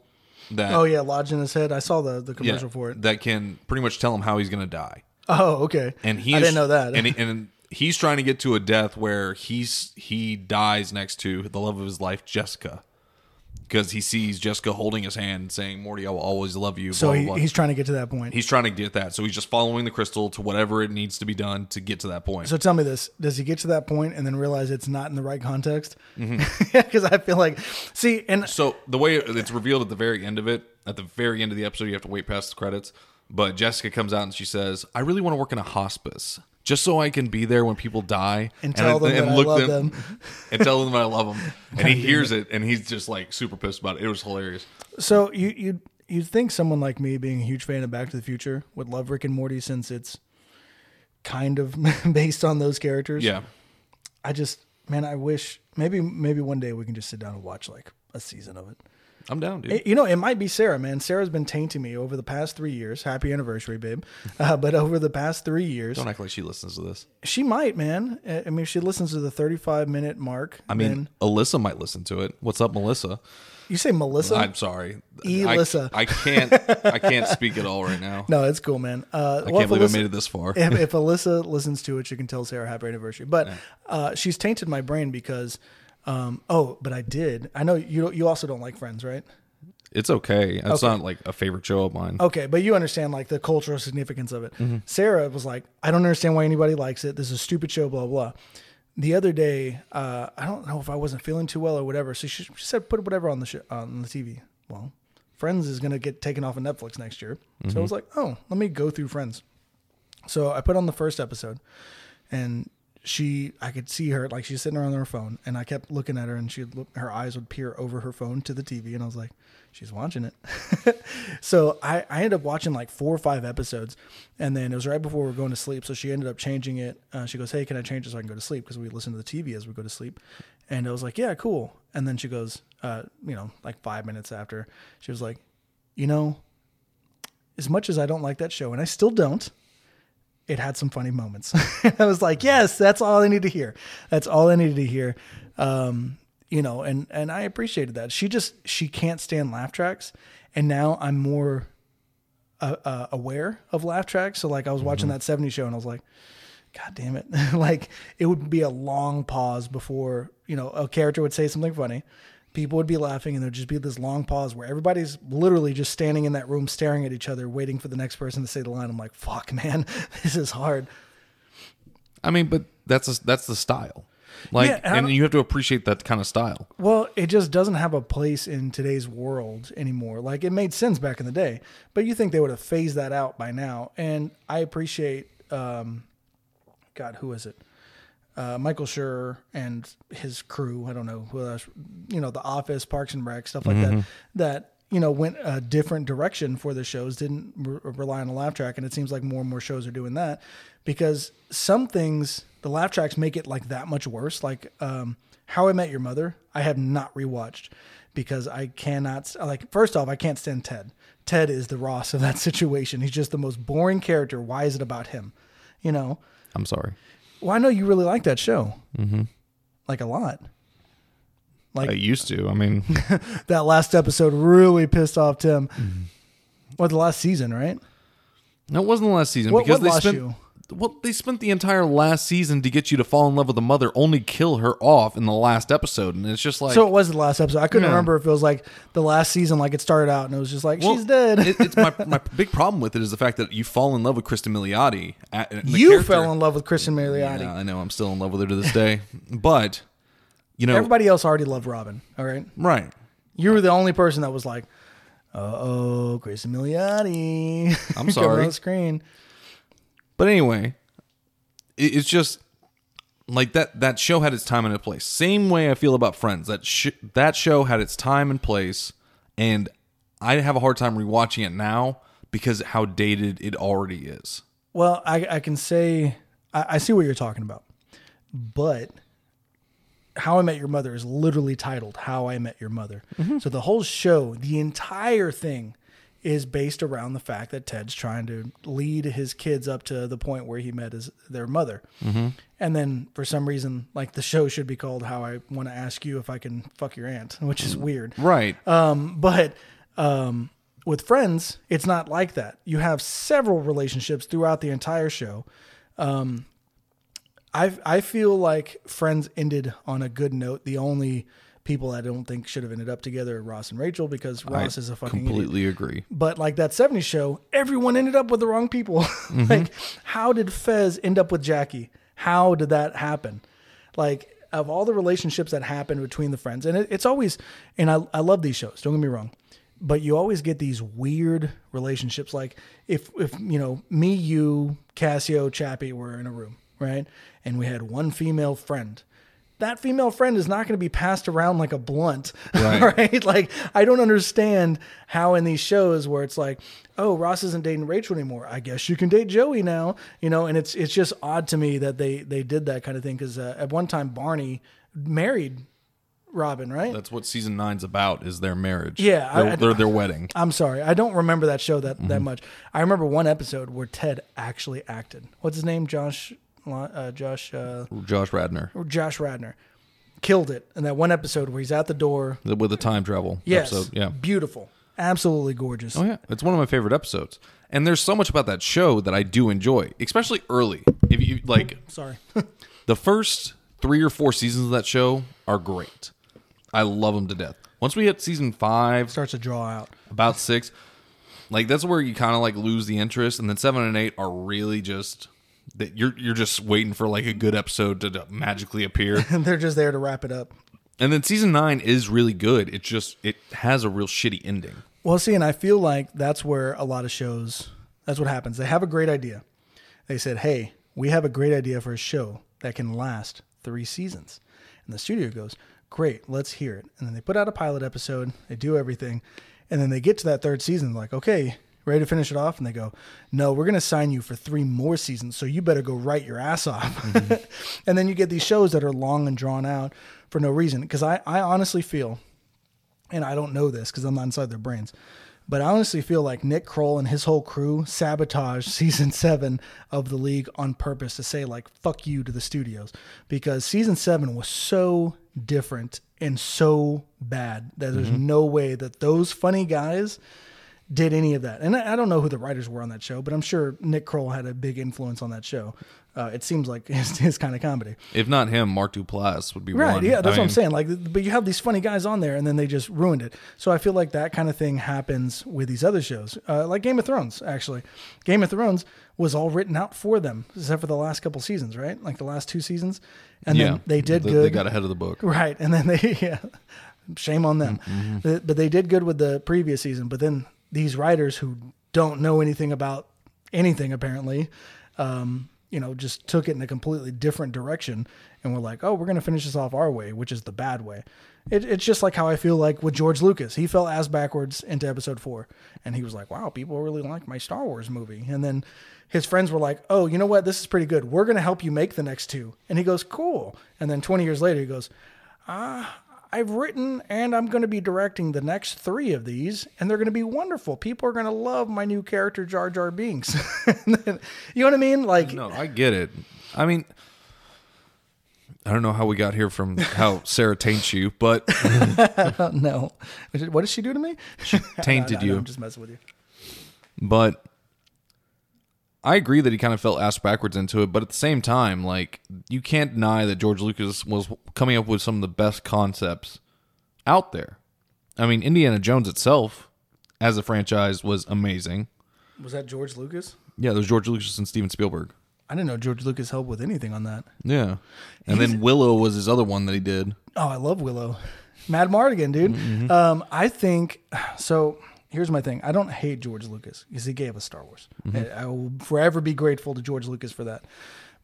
that Oh yeah, lodged in his head. I saw the the yeah, commercial for it. that can pretty much tell him how he's going to die. Oh okay. And he I didn't know that. And, he- and he's trying to get to a death where he's he dies next to the love of his life, Jessica. Because he sees Jessica holding his hand, saying, "Morty, I will always love you." So blah, he, blah, blah. he's trying to get to that point. he's trying to get that, so he's just following the crystal to whatever it needs to be done to get to that point. So tell me this: Does he get to that point and then realize it's not in the right context? Mm-hmm. Because I feel like, see, and So the way it's revealed at the very end of it, at the very end of the episode, you have to wait past the credits. But Jessica comes out and she says, "I really want to work in a hospice, just so I can be there when people die And tell them that I love them." and tell them I love them." And he hears it, and he's just like super pissed about it. It was hilarious. so you you you'd think someone like me, being a huge fan of Back to the Future, would love Rick and Morty since it's kind of based on those characters. Yeah, I just, man, I wish maybe maybe one day we can just sit down and watch like a season of it. I'm down, dude. It- you know, it might be Sarah, man. Sarah's been tainting me over the past three years. Happy anniversary, babe. Uh, but over the past three years, Don't act like she listens to this. she might, man. I mean, if she listens to the 35 minute mark. I mean, then- Alyssa might listen to it. What's up, Melissa? you say Melissa? I'm sorry, Elissa. I, I can't. I can't speak at all right now. no, it's cool, man. Uh, I can't believe I made it this far. if, if Alyssa listens to it, she can tell Sarah happy anniversary. But uh, she's tainted my brain because, um, oh, but I did. I know you. You also don't like Friends, right? It's okay. It's not like a favorite show of mine. Okay, but you understand like the cultural significance of it. Mm-hmm. Sarah was like, I don't understand why anybody likes it. This is a stupid show, blah blah. The other day, uh, I don't know if I wasn't feeling too well or whatever. So she, she said, put whatever on the sh- on the TV. Well, Friends is gonna get taken off of Netflix next year. So I was like, oh, let me go through Friends. So I put on the first episode, and she, I could see her like she's sitting there on her phone, and I kept looking at her, and she, look, her eyes would peer over her phone to the TV, and I was like, she's watching it. so I, I ended up watching like four or five episodes, and then it was right before we were going to sleep. So she ended up changing it. Uh, she goes, "Hey, can I change it so I can go to sleep?" Because we listen to the TV as we go to sleep. And I was like, "Yeah, cool." And then she goes, uh, you know, like five minutes after, she was like, "You know, as much as I don't like that show, and I still don't." It had some funny moments. I was like, yes, that's all I need to hear. That's all I needed to hear. Um, you know, and and I appreciated that. She just she can't stand laugh tracks, and now I'm more uh, uh, aware of laugh tracks. So like I was watching that '70s show, and I was like, God damn it! like it would be a long pause before you know a character would say something funny. People would be laughing, and there'd just be this long pause where everybody's literally just standing in that room, staring at each other, waiting for the next person to say the line. I'm like, "Fuck, man, this is hard." I mean, but that's a, that's the style. Like, Yeah, and and you have to appreciate that kind of style. Well, it just doesn't have a place in today's world anymore. Like it made sense back in the day, but you think they would have phased that out by now. And I appreciate, um, God, who is it? Uh, Michael Schur and his crew. I don't know who else. You know, The Office, Parks and Rec, stuff like that. That you know went a different direction for the shows. Didn't re- rely on a laugh track, and it seems like more and more shows are doing that because some things the laugh tracks make it like that much worse. Like um, How I Met Your Mother, I have not rewatched because I cannot like. First off, I can't stand Ted. Ted is the Ross of that situation. He's just the most boring character. Why is it about him? You know. I'm sorry. Well, I know you really like that show, mm-hmm. like a lot. Like I used to. I mean, that last episode really pissed off Tim. Or the last season, right? No, it wasn't the last season What- because what they lost spent. you? Well, they spent the entire last season to get you to fall in love with the mother, only kill her off in the last episode, and it's just like so it was the last episode. I couldn't Yeah. remember if it was like the last season, like it started out and it was just like Well, she's dead. it, it's my my big problem with it is the fact that you fall in love with Kristen Milioti. You character- fell in love with Kristen Milioti. Yeah, I know. I'm still in love with her to this day, but you know, Everybody else already loved Robin. All right, right? you were the only person that was like, "Uh oh, Kristen Milioti." I'm sorry. on the screen. But anyway, it, it's just like that. That show had its time and its place. Same way I feel about Friends. That sh- that show had its time and place, and I have a hard time rewatching it now because how dated it already is. Well, I, I can say I, I see what you're talking about, but How I Met Your Mother is literally titled How I Met Your Mother. Mm-hmm. So the whole show, the entire thing, is based around the fact that Ted's trying to lead his kids up to the point where he met his their mother, and then for some reason, like the show should be called How I Want to Ask You If I Can Fuck Your Aunt, which is weird. Right. Um, but um, with friends, it's not like that. You have several relationships throughout the entire show. Um, I I feel like Friends ended on a good note. The only people I don't think should have ended up together are Ross and Rachel because Ross is a fucking idiot. completely agree. But like that 70s show, everyone ended up with the wrong people. Mm-hmm. like, how did Fez end up with Jackie? How did that happen? Like, of all the relationships that happen between the friends, and it, it's always, and I, I love these shows, don't get me wrong, but you always get these weird relationships. Like, if, if you know, me, you, Cassio, Chappie were in a room, right? And we had one female friend that female friend is not going to be passed around like a blunt, Right. right? Like, I don't understand how in these shows where it's like, oh, Ross isn't dating Rachel anymore. I guess you can date Joey now, you know. And it's it's just odd to me that they they did that kind of thing because uh, at one time Barney married Robin, right? That's what season nine's about is their marriage. Yeah, their, I- their, their wedding. I'm sorry, I don't remember that show that that much. I remember one episode where Ted actually acted. What's his name? Josh. Uh, Josh. Uh, Josh Radnor Josh Radnor killed it in that one episode where he's at the door with the time travel Yes. episode. Yeah. Beautiful. Absolutely gorgeous. Oh yeah, it's one of my favorite episodes. And there's so much about that show that I do enjoy, especially early. If you like, Sorry. the first three or four seasons of that show are great. I love them to death. Once we hit season five, Starts to draw out. about six, like that's where you kind of like lose the interest. And then seven and eight are really just that you're you're just waiting for like a good episode to, to magically appear. And they're just there to wrap it up. and then season nine is really good. It just it has a real shitty ending. Well, see, and I feel like that's where a lot of shows, that's what happens. They have a great idea. They said, hey, we have a great idea for a show that can last three seasons. And the studio goes, great, let's hear it. And then they put out a pilot episode, they do everything. And then they get to that third season, like, okay, ready to finish it off? And they go, no, we're going to sign you for three more seasons. So you better go write your ass off. and then you get these shows that are long and drawn out for no reason. Because I, I honestly feel, and I don't know this because I'm not inside their brains, but I honestly feel like Nick Kroll and his whole crew sabotaged season seven of the league on purpose to say like "fuck you" to the studios because season seven was so different and so bad that there's mm-hmm. no way that those funny guys did any of that. And I, I don't know who the writers were on that show, but I'm sure Nick Kroll had a big influence on that show. Uh, it seems like his, his kind of comedy. If not him, Mark Duplass would be Right. one. Yeah, that's I what I'm saying. Like, but you have these funny guys on there, and then they just ruined it. So I feel like that kind of thing happens with these other shows, uh, like Game of Thrones. Actually, Game of Thrones was all written out for them, except for the last couple seasons, right? Like the last two seasons, and yeah, then they did They- good. They got ahead of the book. Right. And then they, yeah, shame on them. Mm-hmm. But they did good with the previous season. But then these writers who don't know anything about anything, apparently, um, you know, just took it in a completely different direction and were like, oh, we're going to finish this off our way, which is the bad way. It, it's just like how I feel like with George Lucas. He fell ass backwards into episode four. And he was like, wow, people really like my Star Wars movie. And then his friends were like, oh, you know what? This is pretty good. We're going to help you make the next two. And he goes, cool. And then 20 years later, he goes, ah, I've written and I'm going to be directing the next three of these, and they're going to be wonderful. People are going to love my new character, Jar Jar Binks. Then- you know what I mean? Like, No, I get it. I mean, I don't know how we got here from how Sarah taints you, but no. What did she do to me? tainted No, no, you. I'm just messing with you. But I agree that he kind of fell ass backwards into it. But at the same time, like you can't deny that George Lucas was coming up with some of the best concepts out there. I mean, Indiana Jones itself, as a franchise, was amazing. Was that George Lucas? Yeah, there's George Lucas and Steven Spielberg. I didn't know George Lucas helped with anything on that. Yeah, and then Willow was his other one that he did. Oh, I love Willow. Madmartigan, dude. Um, I think so. Here's my thing. I don't hate George Lucas because he gave us Star Wars. Mm-hmm. I, I will forever be grateful to George Lucas for that.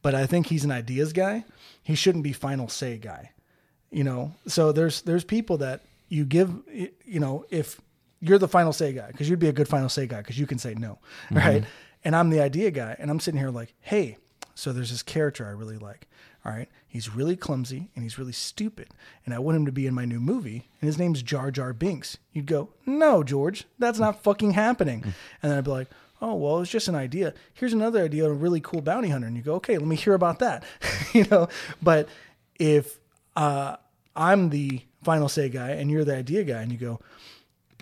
But I think he's an ideas guy. He shouldn't be final say guy. You know. So there's there's people that you give. You know, if you're the final say guy, because you'd be a good final say guy because you can say no, mm-hmm. right? And I'm the idea guy, and I'm sitting here like, hey, so there's this character I really like. All right. He's really clumsy and he's really stupid. And I want him to be in my new movie. And his name's Jar Jar Binks. You'd go, no, George, that's not fucking happening. And then I'd be like, oh, well, it's just an idea. Here's another idea of a really cool bounty hunter. And you go, okay, let me hear about that. you know, but if uh, I'm the final say guy and you're the idea guy and you go,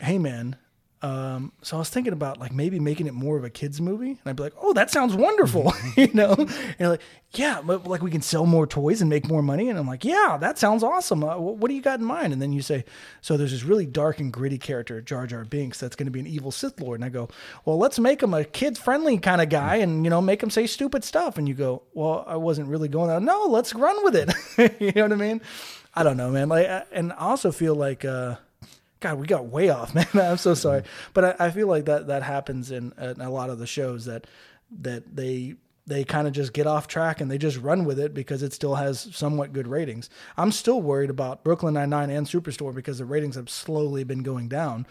hey, man, Um, so I was thinking about like maybe making it more of a kids movie, and I'd be like, "Oh, that sounds wonderful," you know. And like, "Yeah, but like we can sell more toys and make more money." And I'm like, "Yeah, that sounds awesome. Uh, wh- what do you got in mind?" And then you say, "So there's this really dark and gritty character, Jar Jar Binks, that's going to be an evil Sith Lord." And I go, "Well, let's make him a kid friendly kind of guy, and you know, make him say stupid stuff." And you go, "Well, I wasn't really going out. No, let's run with it." you know what I mean? I don't know, man. Like, I- and I also feel like. uh God, we got way off, man. I'm so sorry, but I, I feel like that that happens in, in a lot of the shows that that they they kind of just get off track and they just run with it because it still has somewhat good ratings. I'm still worried about Brooklyn Nine Nine and Superstore because the ratings have slowly been going down.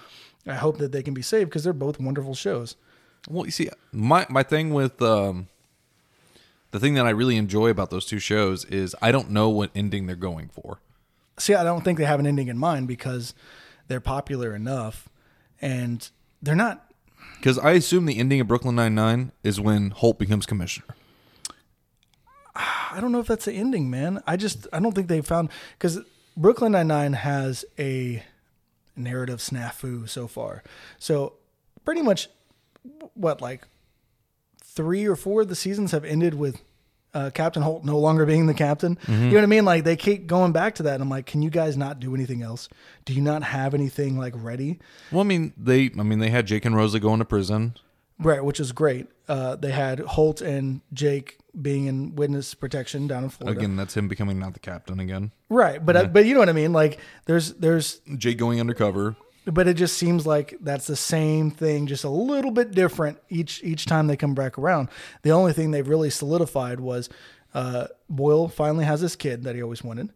I hope that they can be saved because they're both wonderful shows. Well, you see, my my thing with um, the thing that I really enjoy about those two shows is I don't know what ending they're going for. See, I don't think they have an ending in mind because they're popular enough and they're not Because I assume the ending of Brooklyn Nine Nine is when Holt becomes commissioner. I don't know if that's the ending, man. I just I don't think they found because Brooklyn Nine Nine has a narrative snafu so far. So pretty much what like three or four of the seasons have ended with uh, Captain Holt no longer being the captain. You know what I mean? Like they keep going back to that. And I'm like, can you guys not do anything else? Do you not have anything like ready? Well, I mean they, I mean they had Jake and Rosa going to prison. Right, which is great. Uh, they had Holt and Jake being in witness protection down in Florida. Again, that's him becoming not the captain again. Right, but uh, but you know what I mean. Like there's there's, Jake going undercover. But it just seems like that's the same thing, just a little bit different each each time they come back around. The only thing they've really solidified was uh, Boyle finally has this kid that he always wanted,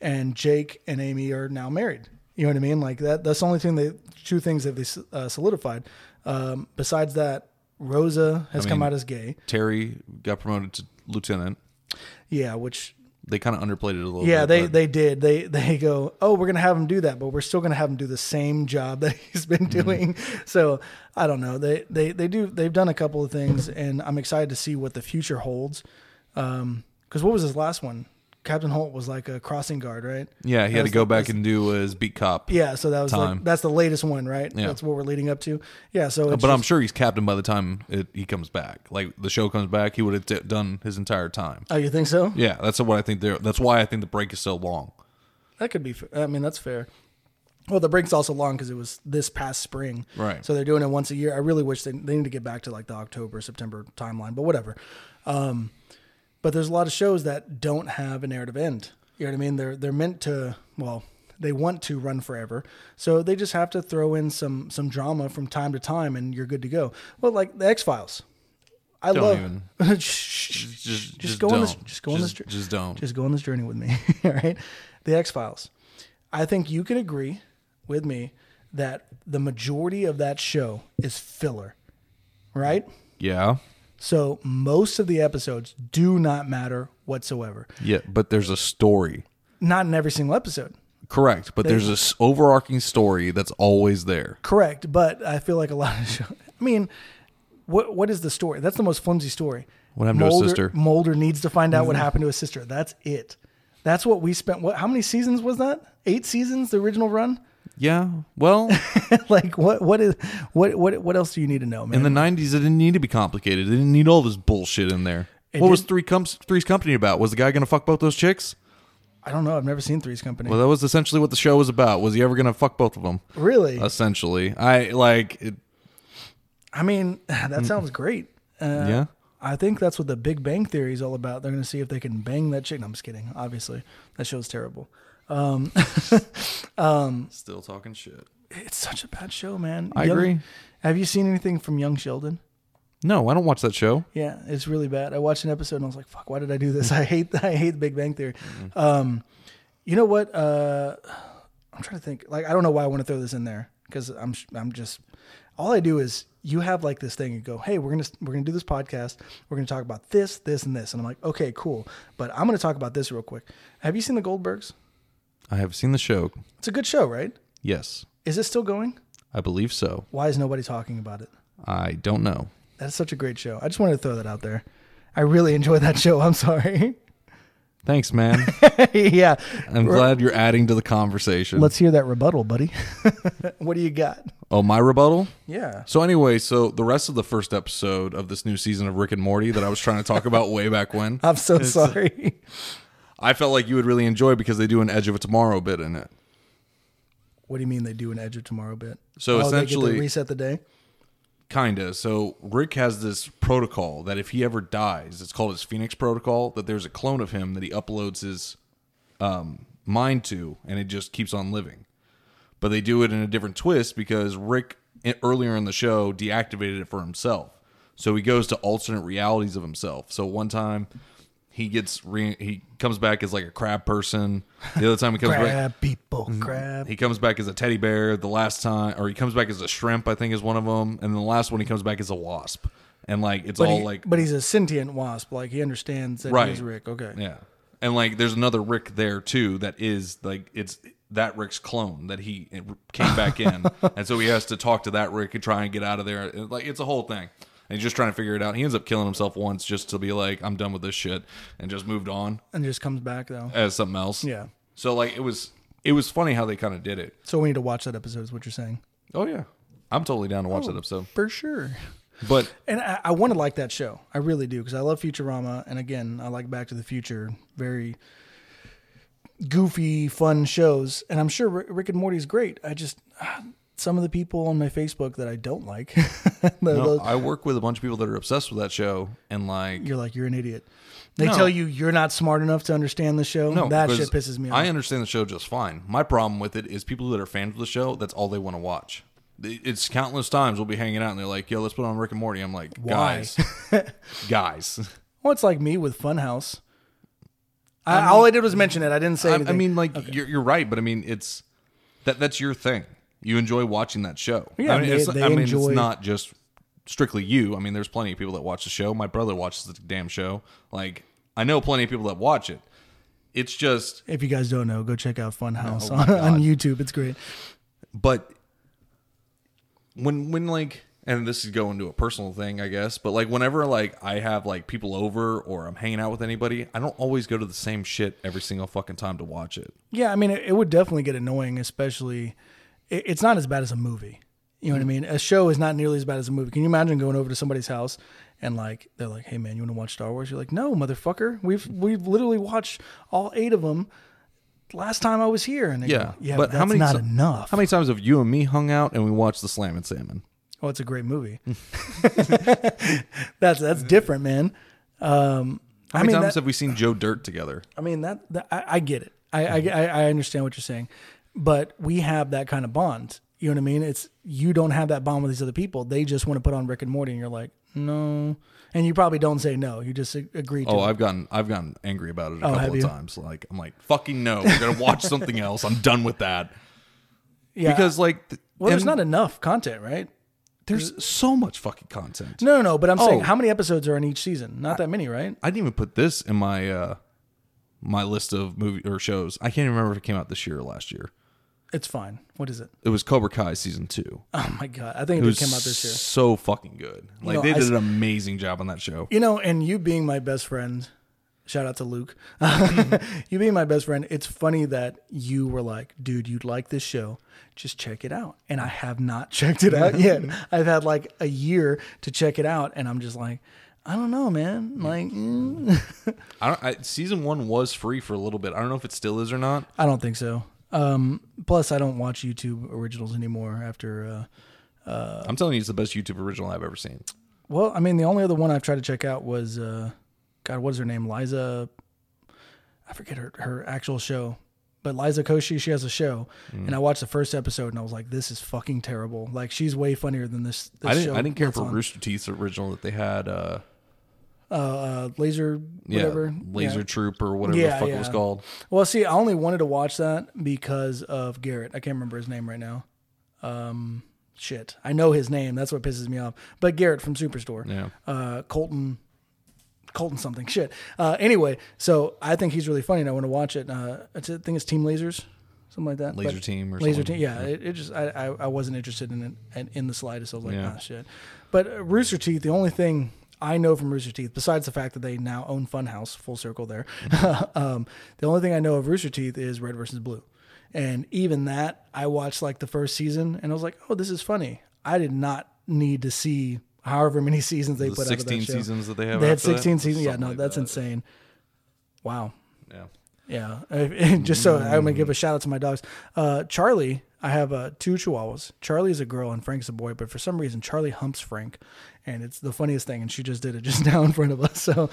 and Jake and Amy are now married. You know what I mean? Like that. That's the only thing they two things that they uh, solidified. Um, besides that, Rosa has come mean- out as gay. Terry got promoted to lieutenant. Yeah, which They kind of underplayed it a little Yeah, bit. they but- they did. They they go, oh, we're gonna have him do that, but we're still gonna have him do the same job that he's been Mm-hmm. doing. So I don't know. They they they do. They've done a couple of things, and I'm excited to see what the future holds. Um, because what was his last one? Captain Holt was like a crossing guard, right? yeah, he That had to go the- back and do his beat cop. Yeah, so that was Time. like that's the latest one, right? Yeah. That's what we're leading up to. Yeah, so it's But I'm sure he's captain by the time it, he comes back. Like the show comes back, he would have t- done his entire time. Oh, you think so? Yeah, that's what I think. They're, that's why I think the break is so long. That could be. I mean, that's fair. Well, the break's also long because it was this past spring, Right. So they're doing it once a year. I really wish they they need to get back to like the October September timeline, but whatever. Um, but there's a lot of shows that don't have a narrative end. You know what I mean? They're they're meant to. Well, they want to run forever, so they just have to throw in some some drama from time to time, and you're good to go. Well, like the X Files. I Don't love. even. Shh, Just, just go on this. don't. Just on this. Just- Just don't. just go on this journey with me. All right. The X Files. I think you can agree with me that the majority of that show is filler, right? yeah, So most of the episodes do not matter whatsoever. yeah, but there's a story. Not in every single episode. Correct, but there's this overarching story that's always there. Correct. But I feel like a lot of show. I mean, what what is the story? That's the most flimsy story. What happened to his sister? Mulder needs to find out what mm-hmm. happened to his sister. That's it. That's what we spent. What? How many seasons was that? Eight seasons, the original run. Yeah, well, like what? What is? What? What? What else do you need to know, man? in the '90s, it didn't need to be complicated. It didn't need all this bullshit in there. It what was did- Three Com- Three's Company about? Was the guy going to fuck both those chicks? I don't know. I've never seen Three's Company. Well, that was essentially what the show was about. Was he ever going to fuck both of them? really? Essentially, I like. It, I mean, that sounds great. Uh, yeah, I think that's what the Big Bang Theory is all about. They're going to see if they can bang that chick. No, I'm just kidding. Obviously, that show's terrible. still talking shit. It's such a bad show, man. I Young- agree. Have you seen anything from Young Sheldon? No, I don't watch that show. Yeah, it's really bad. I watched an episode and I was like, "Fuck, why did I do this?" I hate I hate the Big Bang Theory. Um, you know what? Uh, I'm trying to think. Like, I don't know why I want to throw this in there because I'm sh- I'm just all I do is you have like this thing and go, "Hey, we're gonna we're gonna do this podcast. We're gonna talk about this, this, and this." And I'm like, "Okay, cool." But I'm gonna talk about this real quick. Have you seen the Goldbergs? I have seen the show. It's a good show, right? Yes, Is it still going? I believe so. Why is nobody talking about it? I don't know. That's such a great show. I just wanted to throw that out there. I really enjoyed that show. I'm sorry. Thanks, man. yeah. I'm glad you're adding to the conversation. Let's hear that rebuttal, buddy. what do you got? oh, my rebuttal? Yeah. So anyway, so the rest of the first episode of this new season of Rick and Morty that I was trying to talk about way back when, I'm so sorry. I felt like you would really enjoy because they do an Edge of Tomorrow bit in it. What do you mean they do an Edge of Tomorrow bit? So Oh, they get to essentially- reset the day. Kinda. So Rick has this protocol that if he ever dies, it's called his Phoenix protocol. That there's a clone of him that he uploads his um, mind to, and it just keeps on living. But they do it in a different twist because Rick earlier in the show deactivated it for himself. So he goes to alternate realities of himself. So one time he gets re- he comes back as like a crab person. The other time he comes back Crab people, crab. he comes back as a teddy bear the last time, or he comes back as a shrimp. I think is one of them, and then the last one he comes back as a wasp, and like it's But, all he- like but he's a sentient wasp. Like he understands that Right. he's Rick. Okay. yeah, and like there's another Rick there too that is like it's that Rick's clone that he came back in, and so he has to talk to that Rick and try and get out of there. Like it's a whole thing. And he's just trying to figure it out. He ends up killing himself once just to be like, I'm done with this shit, and just moved on And just comes back though. as something else. Yeah. So like it was, it was funny how they kind of did it. So we need to watch that episode. Is what you're saying? Oh yeah, I'm totally down to watch Oh. that episode. For sure. But And I, I want to like that show. I really do because I love Futurama, and again, I like Back to the Future. Very goofy, fun shows, and I'm sure Rick, Rick and Morty's great. I just some of the people on my Facebook that I don't like, the- No, I work with a bunch of people that are obsessed with that show, and like, you're like you're an idiot. They No. tell you you're not smart enough to understand the show. no, that shit pisses me off. I understand the show just fine. My problem with it is people that are fans of the show. That's all they want to watch. It's countless times we'll be hanging out and they're like, "Yo, let's put on Rick and Morty." I'm like, Why? guys, guys. well, it's like me with Funhouse. I, all I did was mention it. I didn't say I, anything. I mean, like, you're, you're right, but I mean, it's that that's your thing. You enjoy watching that show. Yeah, I mean, they- it's, they I mean, enjoy- it's not just strictly you. I mean, there's plenty of people that watch the show. My brother watches the damn show. Like, I know plenty of people that watch it. It's just if you guys don't know, go check out Funhouse Oh on, on YouTube. It's great. but when when like and this is going to a personal thing i guess but like whenever like i have like people over or i'm hanging out with anybody i don't always go to the same shit every single fucking time to watch it Yeah, I mean, it, it would definitely get annoying, especially. It, it's not as bad as a movie. You know what I mean? A show is not nearly as bad as a movie. Can you imagine going over to somebody's house and like they're like, "Hey, man, you want to watch Star Wars?" You're like, "No, motherfucker. We've we've literally watched all eight of them last time I was here." And they yeah go, yeah, but but, that's how many not ti- enough. how many times have you and me hung out and we watched the Slammin' Salmon Oh, it's a great movie. that's that's different, man. Um, how I many mean, times that- have we seen joe dirt together I mean that, that I, I get it. I, I I I understand what you're saying, but we have that kind of bond. You know what I mean? It's you don't have that bond with these other people. They just want to put on Rick and Morty, and you're like, no, and you probably don't say no. You just agree to. oh it. i've gotten i've gotten angry about it a Oh, have couple of you? times like i'm like fucking no we're gonna watch something else i'm done with that yeah. because like th- well, there's and not enough content, right? there's so much fucking content No, no, no. But I'm saying, Oh. how many episodes are in each season? Not that many, right? I didn't even put this in my uh my list of movie or shows. I can't even remember if it came out this year or last year. It's fine. What is it? It was Cobra Kai season two. Oh my god, I think It it, came out this year. so fucking good. Like know, they did s- an amazing job on that show. You know, and you being my best friend, shout out to Luke. you being my best friend, it's funny that you were like, dude, you'd like this show. Just check it out. And I have not checked it out yet. I've had like a year to check it out. And I'm just like, I don't know, man. Like, mm. I don't. I, season one was free for a little bit. I don't know if it still is or not. I don't think so. Um, plus, I don't watch YouTube originals anymore after. Uh, I'm telling you, it's the best YouTube original I've ever seen. well, I mean, the only other one I've tried to check out was, uh, God, what is her name? Liza. I forget her, her actual show. But Liza Koshy, she has a show, Mm. and I watched the first episode, and I was like, "This is fucking terrible." Like, she's way funnier than this. this I didn't. I didn't care for on. Rooster Teeth's original that they had. uh uh, uh, Laser, Yeah, whatever, Laser Yeah. Troop or whatever Yeah, the fuck it was called. Well, see, I only wanted to watch that because of Garrett. I can't remember his name right now. Um, shit, I know his name. That's what pisses me off. But Garrett from Superstore. Yeah. Uh, Colton. Colton something shit. Uh, anyway, so I think he's really funny, and I want to watch it. Uh, it's, I think it's Team Lasers, something like that. Laser But- Team or Laser something. Team. Yeah, It, it just I, I I wasn't interested in it in, in the slightest. I was like, Yeah. ah, shit. But Rooster Teeth, the only thing I know from Rooster Teeth, besides the fact that they now own Funhouse, full circle there, um, the only thing I know of Rooster Teeth is Red versus Blue. And even that, I watched like the first season and I was like, oh, this is funny. I did not need to see however many seasons they The put out of 16 that show. seasons that they have They had after that? 16 seasons. Yeah, Something no, like that's that. insane. Wow. Yeah. Yeah. Just so I'm gonna give a shout out to my dogs. Uh, Charlie, I have uh, two Chihuahuas. Charlie is a girl and Frank's a boy, but for some reason Charlie humps Frank, and it's the funniest thing. And she just did it just now in front of us. So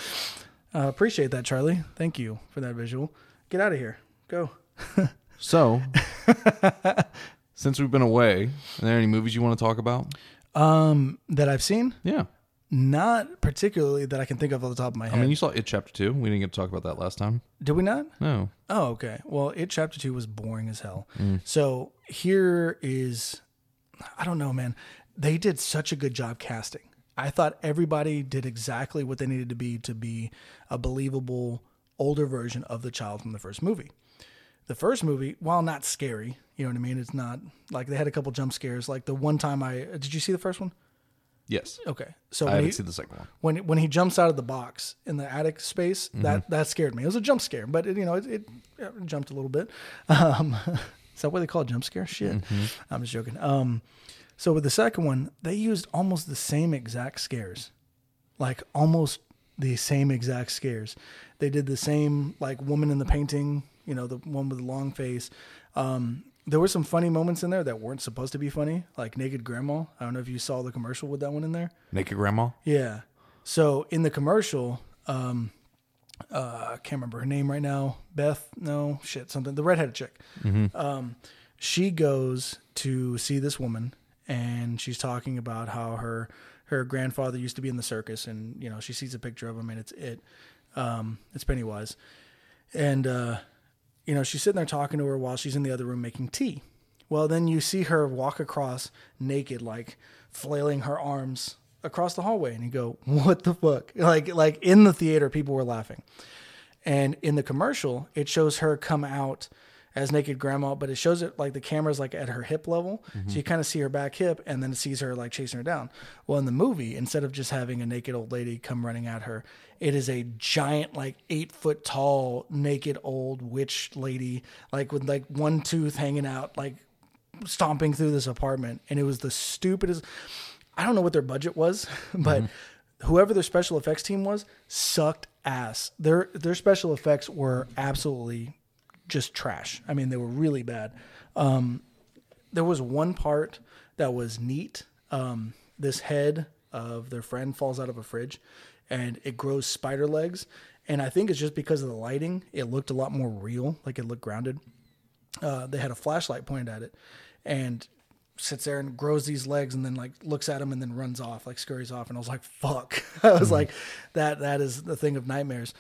uh, appreciate that, Charlie. Thank you for that visual. Get out of here. Go. So, since we've been away, are there any movies you want to talk about? Um, that I've seen, Yeah. not particularly that I can think of off the top of my head. I mean, you saw It Chapter 2. We didn't get to talk about that last time. did we not? No. Oh, okay. Well, it chapter two was boring as hell. So here is, I don't know, man. They did such a good job casting. I thought everybody did exactly what they needed to be to be a believable older version of the child from the first movie. The first movie, while not scary, you know what I mean. It's not like they had a couple jump scares. Like the one time I did you see the first one? Yes. Okay, so I haven't he, seen the second one. when when he jumps out of the box in the attic space, that that scared me. It was a jump scare, but it, you know it, it, it jumped a little bit. Um, is that what they call a jump scare? Shit, I'm just joking. Um, so with the second one, they used almost the same exact scares, like almost the same exact scares. They did the same like woman in the painting, you know, the one with the long face. Um, there were some funny moments in there that weren't supposed to be funny, like naked grandma. I don't know if you saw the commercial with that one in there. Naked Grandma? Yeah. So in the commercial, um, uh, I can't remember her name right now. Beth, no shit, something. The redheaded chick. Um, she goes to see this woman, and she's talking about how her her grandfather used to be in the circus, and you know she sees a picture of him, and it's it, um, it's Pennywise, and uh, you know she's sitting there talking to her while she's in the other room making tea. Well, then you see her walk across naked, like flailing her arms across the hallway, and you go, "What the fuck?" Like, like in the theater, people were laughing, and in the commercial, it shows her come out as naked grandma, but it shows it like the camera's like at her hip level, so you mm-hmm. kind of see her back hip, and then it sees her like chasing her down. Well, in the movie, instead of just having a naked old lady come running at her, it is a giant, like eight foot tall, naked old witch lady, like with like one tooth hanging out, like stomping through this apartment and it was the stupidest I don't know what their budget was, but mm-hmm. whoever their special effects team was sucked ass. Their their special effects were absolutely just trash. I mean, they were really bad. Um, there was one part that was neat. Um, this head of their friend falls out of a fridge and it grows spider legs. And I think it's just because of the lighting, it looked a lot more real, like it looked grounded uh, they had a flashlight pointed at it and sits there and grows these legs and then like looks at him and then runs off like scurries off and i was like fuck i was like that that is the thing of nightmares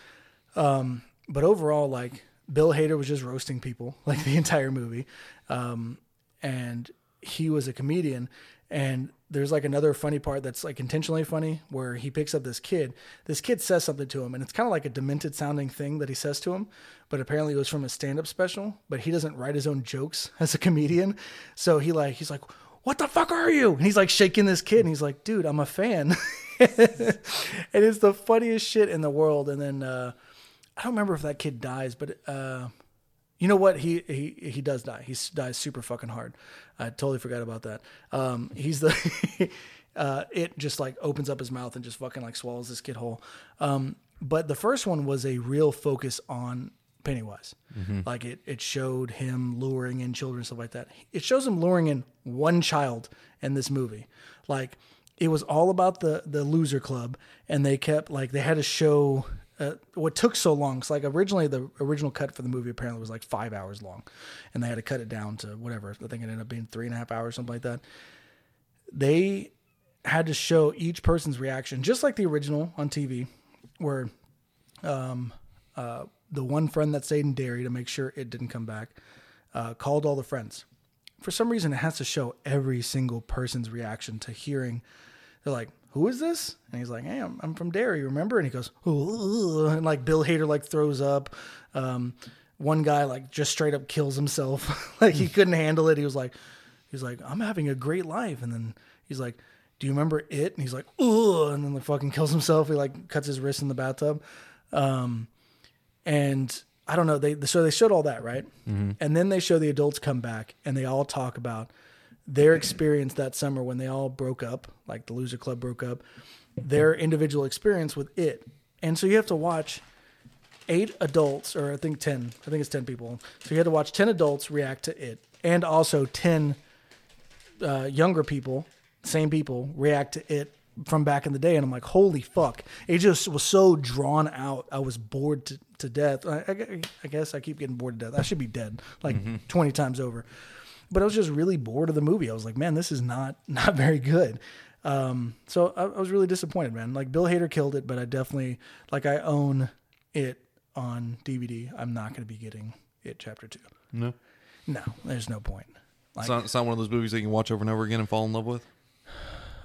um, but overall like bill hader was just roasting people like the entire movie. Um, and he was a comedian. And there's like another funny part that's like intentionally funny where he picks up this kid. This kid says something to him and it's kind of like a demented sounding thing that he says to him but apparently it was from a stand-up special but he doesn't write his own jokes as a comedian. So he like he's like what the fuck are you? And he's like shaking this kid and he's like dude i'm a fan. And it's the funniest shit in the world. And then uh i don't remember if that kid dies but uh you know what? He he he does die. He dies super fucking hard. I totally forgot about that. Um, he's the uh, it just like opens up his mouth and just fucking like swallows this kid whole. Um, but the first one was a real focus on Pennywise. Like it it showed him luring in children stuff like that. It shows him luring in one child in this movie. Like it was all about the the loser club, and they kept like they had to show uh, what took so long. It's like originally the original cut for the movie apparently was like five hours long, and they had to cut it down to whatever. I think it ended up being three and a half hours, something like that. They had to show each person's reaction, just like the original on TV, where um, uh, the one friend that stayed in Derry to make sure it didn't come back uh, called all the friends. For some reason, it has to show every single person's reaction to hearing. They're like, "Who is this?" And he's like, "Hey, I'm, I'm from Derry, remember?" And he goes, "Ooh," and like Bill Hader like throws up. Um, one guy like just straight up kills himself, like he couldn't handle it. He was like, he was like, "I'm having a great life," and then he's like, do you remember it? And he's like, ugh, and then like fucking kills himself. He like cuts his wrist in the bathtub. Um, and I don't know. They so they showed all that right, and then they show the adults come back and they all talk about their experience that summer when they all broke up, like the loser club broke up, their individual experience with it. And so you have to watch eight adults, or I think 10, I think it's 10 people. So you had to watch 10 adults react to it, and also 10 uh, younger people, same people, react to it from back in the day. And I'm like, holy fuck. It just was so drawn out. I was bored to, to death. I, I, I guess I keep getting bored to death. I should be dead like 20 times over. But I was just really bored of the movie. I was like, man, this is not not very good. Um, so I, I was really disappointed, man. Like Bill Hader killed it, but I definitely like I own it on DVD. I'm not going to be getting it chapter two. No. No, there's no point. Like It's not, it's not one of those movies that you can watch over and over again and fall in love with.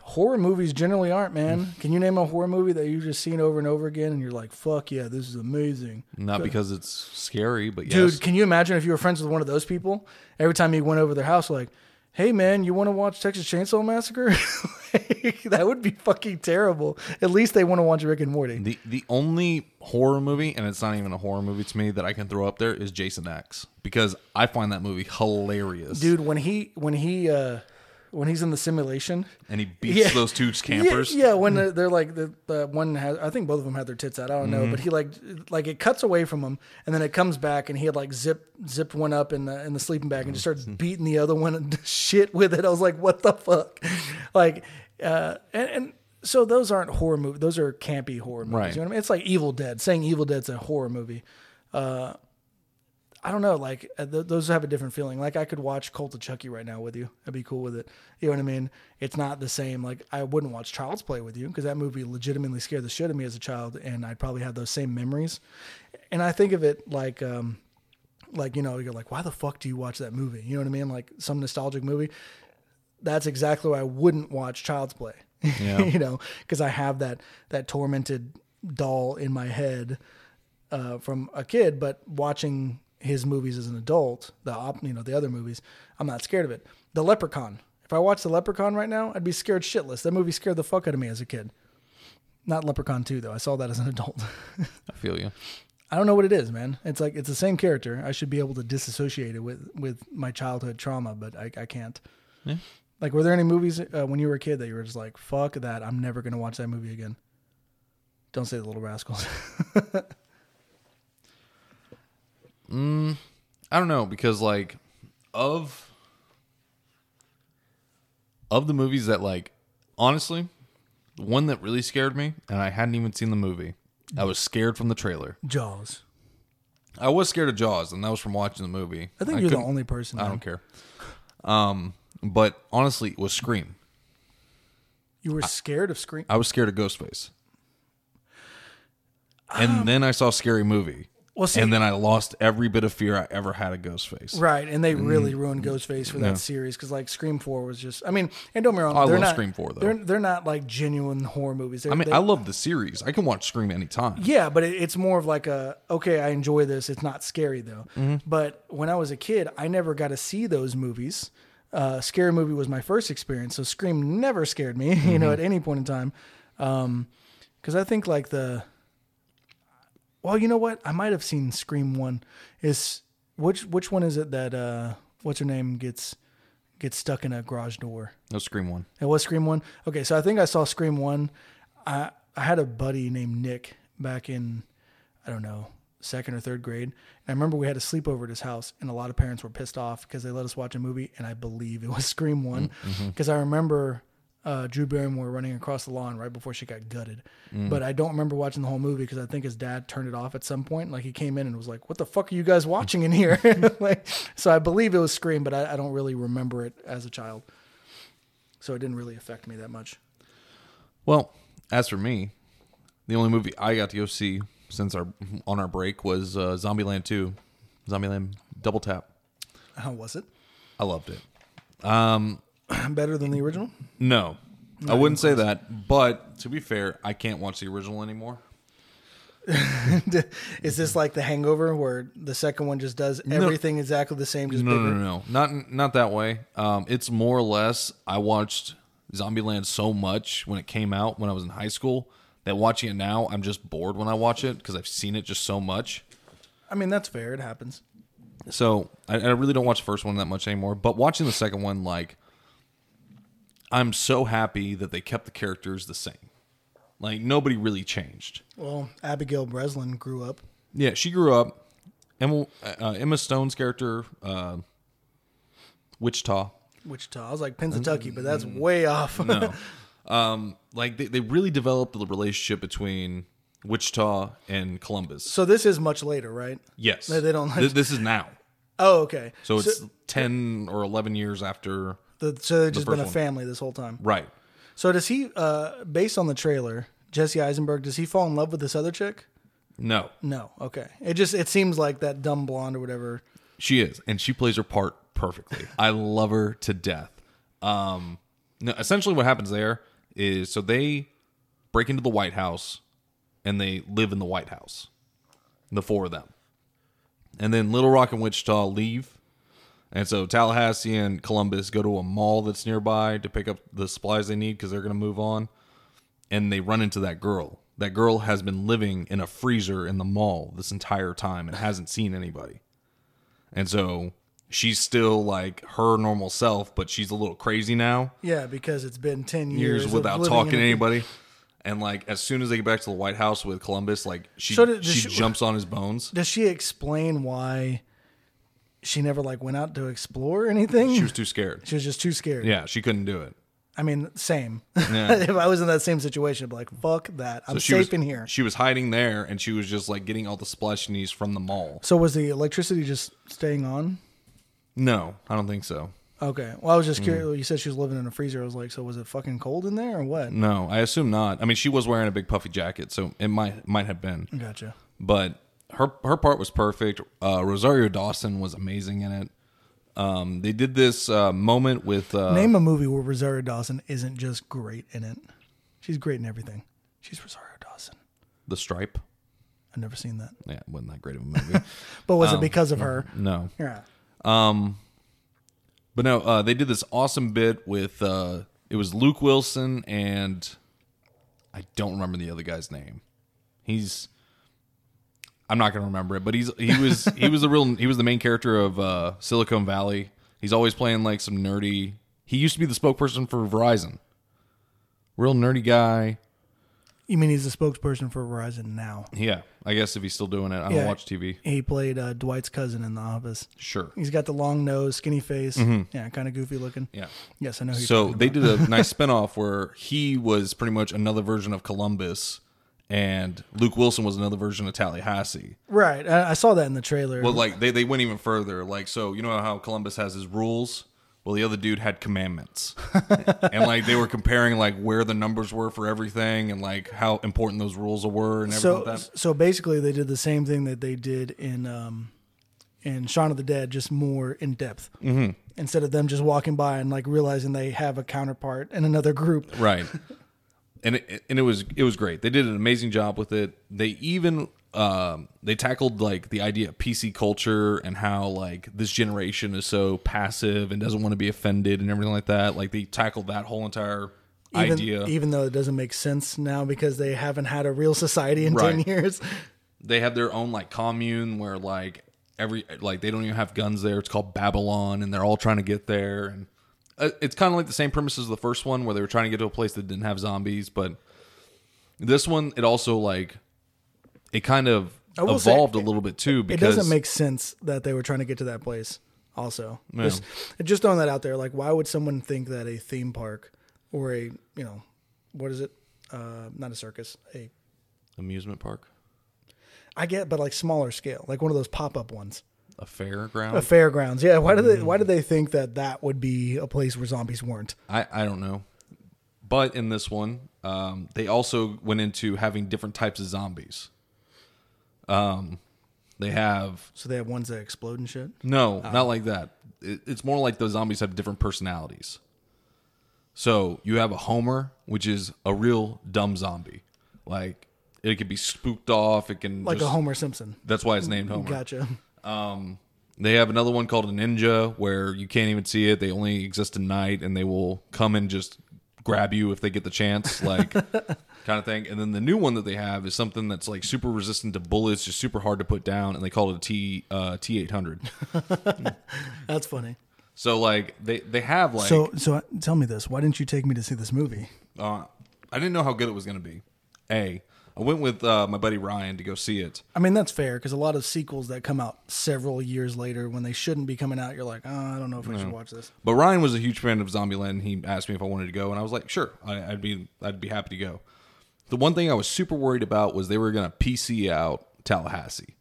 Horror movies generally aren't, man. Can you name a horror movie that you've just seen over and over again and you're like, fuck yeah, this is amazing? Not because it's scary, but yes. Dude, can you imagine if you were friends with one of those people? Every time you went over their house, like, hey man, you want to watch Texas Chainsaw Massacre? Like, that would be fucking terrible. At least they want to watch Rick and Morty. The the only horror movie, and it's not even a horror movie to me that I can throw up there is Jason X because I find that movie hilarious. Dude, when he when he uh when he's in the simulation, and he beats Yeah. those two campers. Yeah, yeah, when they're, they're like the, the one has, I think both of them had their tits out. I don't know, but he like like it cuts away from him, and then it comes back, and he had like zip zipped one up in the in the sleeping bag, and just starts beating the other one and shit with it. I was like, what the fuck, like, uh, and. and so those aren't horror movies; those are campy horror movies. Right. You know what I mean? It's like Evil Dead. Saying Evil Dead's a horror movie, uh, I don't know. Like uh, th- those have a different feeling. Like I could watch Cult of Chucky right now with you. I'd be cool with it. You know what I mean? It's not the same. Like I wouldn't watch Child's Play with you because that movie legitimately scared the shit out of me as a child, and I'd probably have those same memories. And I think of it like, um, like you know, you're like, why the fuck do you watch that movie? You know what I mean? Like some nostalgic movie. That's exactly why I wouldn't watch Child's Play. Yeah. you know, because I have that that tormented doll in my head uh, from a kid, but watching his movies as an adult, the op, you know the other movies, I'm not scared of it. The Leprechaun. If I watched the Leprechaun right now, I'd be scared shitless. That movie scared the fuck out of me as a kid. Not Leprechaun 2 though. I saw that as an adult. I feel you. I don't know what it is, man. It's like it's the same character. I should be able to disassociate it with with my childhood trauma, but I, I can't. Yeah. Like, were there any movies uh, when you were a kid that you were just like, "Fuck that! I'm never gonna watch that movie again." Don't say the Little Rascals. I don't know because like of of the movies that like honestly, the one that really scared me, and I hadn't even seen the movie. I was scared from the trailer. Jaws. I was scared of Jaws, and that was from watching the movie. I think you're the only person. I man. don't care. Um, but honestly, it was Scream. You were scared of Scream. I was scared of Ghostface. And then I saw Scary Movie. Well, see- and then I lost every bit of fear I ever had of Ghostface. Right, and they really ruined Mm-hmm. Ghostface for that series because like Scream Four was just. I mean, and don't get me wrong, I they're love not Scream 4, though. They're they're not like genuine horror movies. They're, I mean, they- I love the series. I can watch Scream anytime. Yeah, but it, it's more of like a okay, I enjoy this. It's not scary though. Mm-hmm. But when I was a kid, I never got to see those movies. Uh, scary movie was my first experience, so Scream never scared me. You know, Mm-hmm. at any point in time, because I think like the. Well, you know what? I might have seen Scream one. Is which which one is it that uh what's her name gets gets stuck in a garage door? No Scream one. It was Scream One. Okay, so I think I saw Scream One. I I had a buddy named Nick back in I don't know second or third grade. And I remember we had a sleepover at his house, and a lot of parents were pissed off because they let us watch a movie, and I believe it was Scream One because I remember. Uh, Drew Barrymore running across the lawn right before she got gutted, but I don't remember watching the whole movie because I think his dad turned it off at some point. Like he came in and was like, "What the fuck are you guys watching in here?" like, so I believe it was Scream, but I, I don't really remember it as a child so it didn't really affect me that much. Well, as for me, the only movie I got to go see since our on our break was uh, Zombieland Two, Zombieland Double Tap. How was it? I loved it. Better than the original? No, I wouldn't say that. But to be fair, I can't watch the original anymore. Is this like The Hangover, where the second one just does everything exactly the same, just No, bigger? no, no, no, not not that way. Um, it's more or less. I watched Zombieland so much when it came out when I was in high school that watching it now, I'm just bored when I watch it because I've seen it just so much. I mean, that's fair. It happens. So I, I really don't watch the first one that much anymore. But watching the second one, like, I'm so happy that they kept the characters the same. Like nobody really changed. Well, Abigail Breslin grew up. Yeah, she grew up. Emma, uh, Emma Stone's character, uh, Wichita. Wichita. I was like Pennsatucky, but that's way off. No, um, like they, they really developed the relationship between Wichita and Columbus. so this is much later, right? Yes, They- they don't like- Th- this is now, Oh, okay. so it's ten or eleven years after. The, so they've just been a one. family this whole time. Right. So does he, uh, based on the trailer, Jesse Eisenberg, does he fall in love with this other chick? No, No. Okay. It just it seems like that dumb blonde or whatever. She is, and she plays her part perfectly. I love her to death. Um, no, essentially, what happens there is so they break into the White House, and they live in the White House, the four of them, and then Little Rock and Wichita leave, and so Tallahassee and Columbus go to a mall that's nearby to pick up the supplies they need because they're going to move on, and they run into that girl. That girl has been living in a freezer in the mall this entire time and hasn't seen anybody. And so she's still like her normal self, but she's a little crazy now. Yeah, because it's been ten years, Years without talking to anybody. And like as soon as they get back to the White House with Columbus, like she So did- did she, she- jumps on his bones. Does she explain why she never like went out to explore anything? She was too scared. She was just too scared. Yeah, she couldn't do it. I mean, same. Yeah. if I was in that same situation, I'd be like, fuck that. I'm So safe was in here. She was hiding there, and she was just like getting all the supplies she needs from the mall. So was the electricity just staying on? No, I don't think so. Okay. Well, I was just Mm. curious. You said she was living in a freezer. I was like, so was it fucking cold in there or what? No, I assume not. I mean, she was wearing a big puffy jacket, so it might might have been. Gotcha. but her her part was perfect. Uh, Rosario Dawson was amazing in it. Um, they did this uh, moment with uh, Name a movie where Rosario Dawson isn't just great in it. She's great in everything. She's Rosario Dawson. the Stripe. I've never seen that. Yeah, it wasn't that great of a movie. But Um, was it because of her? no, Yeah. Um, but no, uh, they did this awesome bit with uh, it was Luke Wilson and I don't remember the other guy's name. He's I'm not gonna remember it, but he's he was he was the real he was the main character of uh, Silicon Valley. He's always playing like some nerdy. He used to be the spokesperson for Verizon. Real nerdy guy. You mean he's the spokesperson for Verizon now? Yeah, I guess if he's still doing it, I don't Yeah. watch TV. He played uh, Dwight's cousin in The Office. Sure. He's got the long nose, skinny face. Yeah, kind of goofy looking. Mm-hmm. Yeah. Yes, I know. Who you're So talking they about. did a nice spinoff where he was pretty much another version of Columbus, and Luke Wilson was another version of Tallahassee. right. I, I saw that in the trailer. Well, like they, they went even further. Like so, you know how Columbus has his rules. Well, the other dude had commandments, and like they were comparing like where the numbers were for everything, and like how important those rules were, and everything so like that. so basically, they did the same thing that they did in um, in Shaun of the Dead, just more in depth. Mm-hmm. Instead of them just walking by and like realizing they have a counterpart in another group. right and it, and it was it was great. They did an amazing job with it. They even um, they tackled like the idea of pc culture and how like this generation is so passive and doesn't want to be offended and everything like that. Like they tackled that whole entire Even, idea. even though it doesn't make sense now because they haven't had a real society in 10 years. they have their own like commune where like every like they don't even have guns there. It's called babylon and they're all trying to get there and uh, it's kind of like the same premise as the first one where they were trying to get to a place that didn't have zombies but this one it also like it kind of will say, evolved a little bit too It doesn't make sense that they were trying to get to that place. Also, Yeah. just, just throwing that out there. Like, why would someone think that a theme park or a you know, what is it? Uh, not a circus. A amusement park I get, but like smaller scale, like one of those pop up ones. A fairground A fairgrounds. Yeah. Why do they? Why did they think that that would be a place where zombies weren't? I, I don't know. But in this one, um, they also went into having different types of zombies. Um, they have So they have ones that explode and shit. No, not like that. It, it's more like the zombies have different personalities. So you have a Homer, which is a real dumb zombie. Like it could be spooked off. It can Like just- a Homer Simpson. That's why it's named Homer. Gotcha. They have another one called a ninja, where you can't even see it. They only exist at night, and they will come and just grab you if they get the chance, like kind of thing. And then the new one that they have is something that's like super resistant to bullets, just super hard to put down, and they call it a T uh, T eight hundred. That's funny. So like they they have like So, so tell me this: Why didn't you take me to see this movie? uh, I didn't know how good it was going to be. A, I went with uh, my buddy Ryan to go see it. I mean, that's fair because a lot of sequels that come out several years later when they shouldn't be coming out, you're like, oh, I don't know if I should watch this. But Ryan was a huge fan of Zombieland. And he asked me if I wanted to go, and I was like, "Sure, I, I'd be I'd be happy to go." The one thing I was super worried about was they were going to PC out Tallahassee.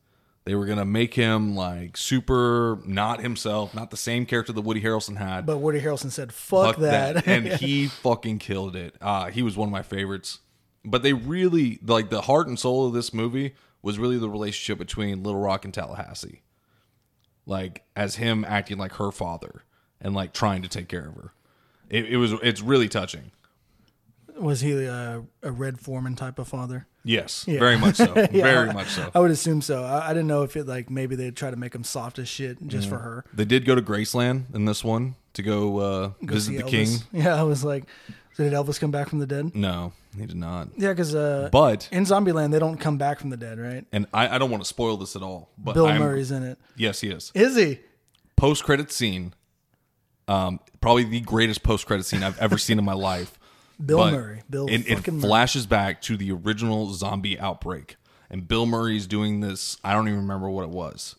They were going to make him like super not himself, not the same character that Woody Harrelson had. But Woody Harrelson said, "Fuck, Fuck that,", and he fucking killed it. Uh, he was one of my favorites. But they really like the heart and soul of this movie was really the relationship between Little Rock and Tallahassee. Like as him acting like her father and like trying to take care of her. It, it was it's really touching. was he a, a Red Foreman type of father? Yes, Yeah. very much so. Yeah, very much so. I would assume so. I, I didn't know if it like maybe they'd try to make him soft as shit just for her. They did go to Graceland in this one to go, uh, Go visit the Elvis. king. Yeah, I was like, did Elvis come back from the dead? No, he did not. Yeah, because uh, But in Zombieland they don't come back from the dead, right? and I, I don't want to spoil this at all. But Bill I'm- Murray's in it. Yes, he is. Is he? post credit scene. Um, probably the greatest post credit scene I've ever seen in my life. Bill But Murray. Bill it, it fucking Murray. flashes back to the original zombie outbreak, and Bill Murray's doing this. I don't even remember what it was.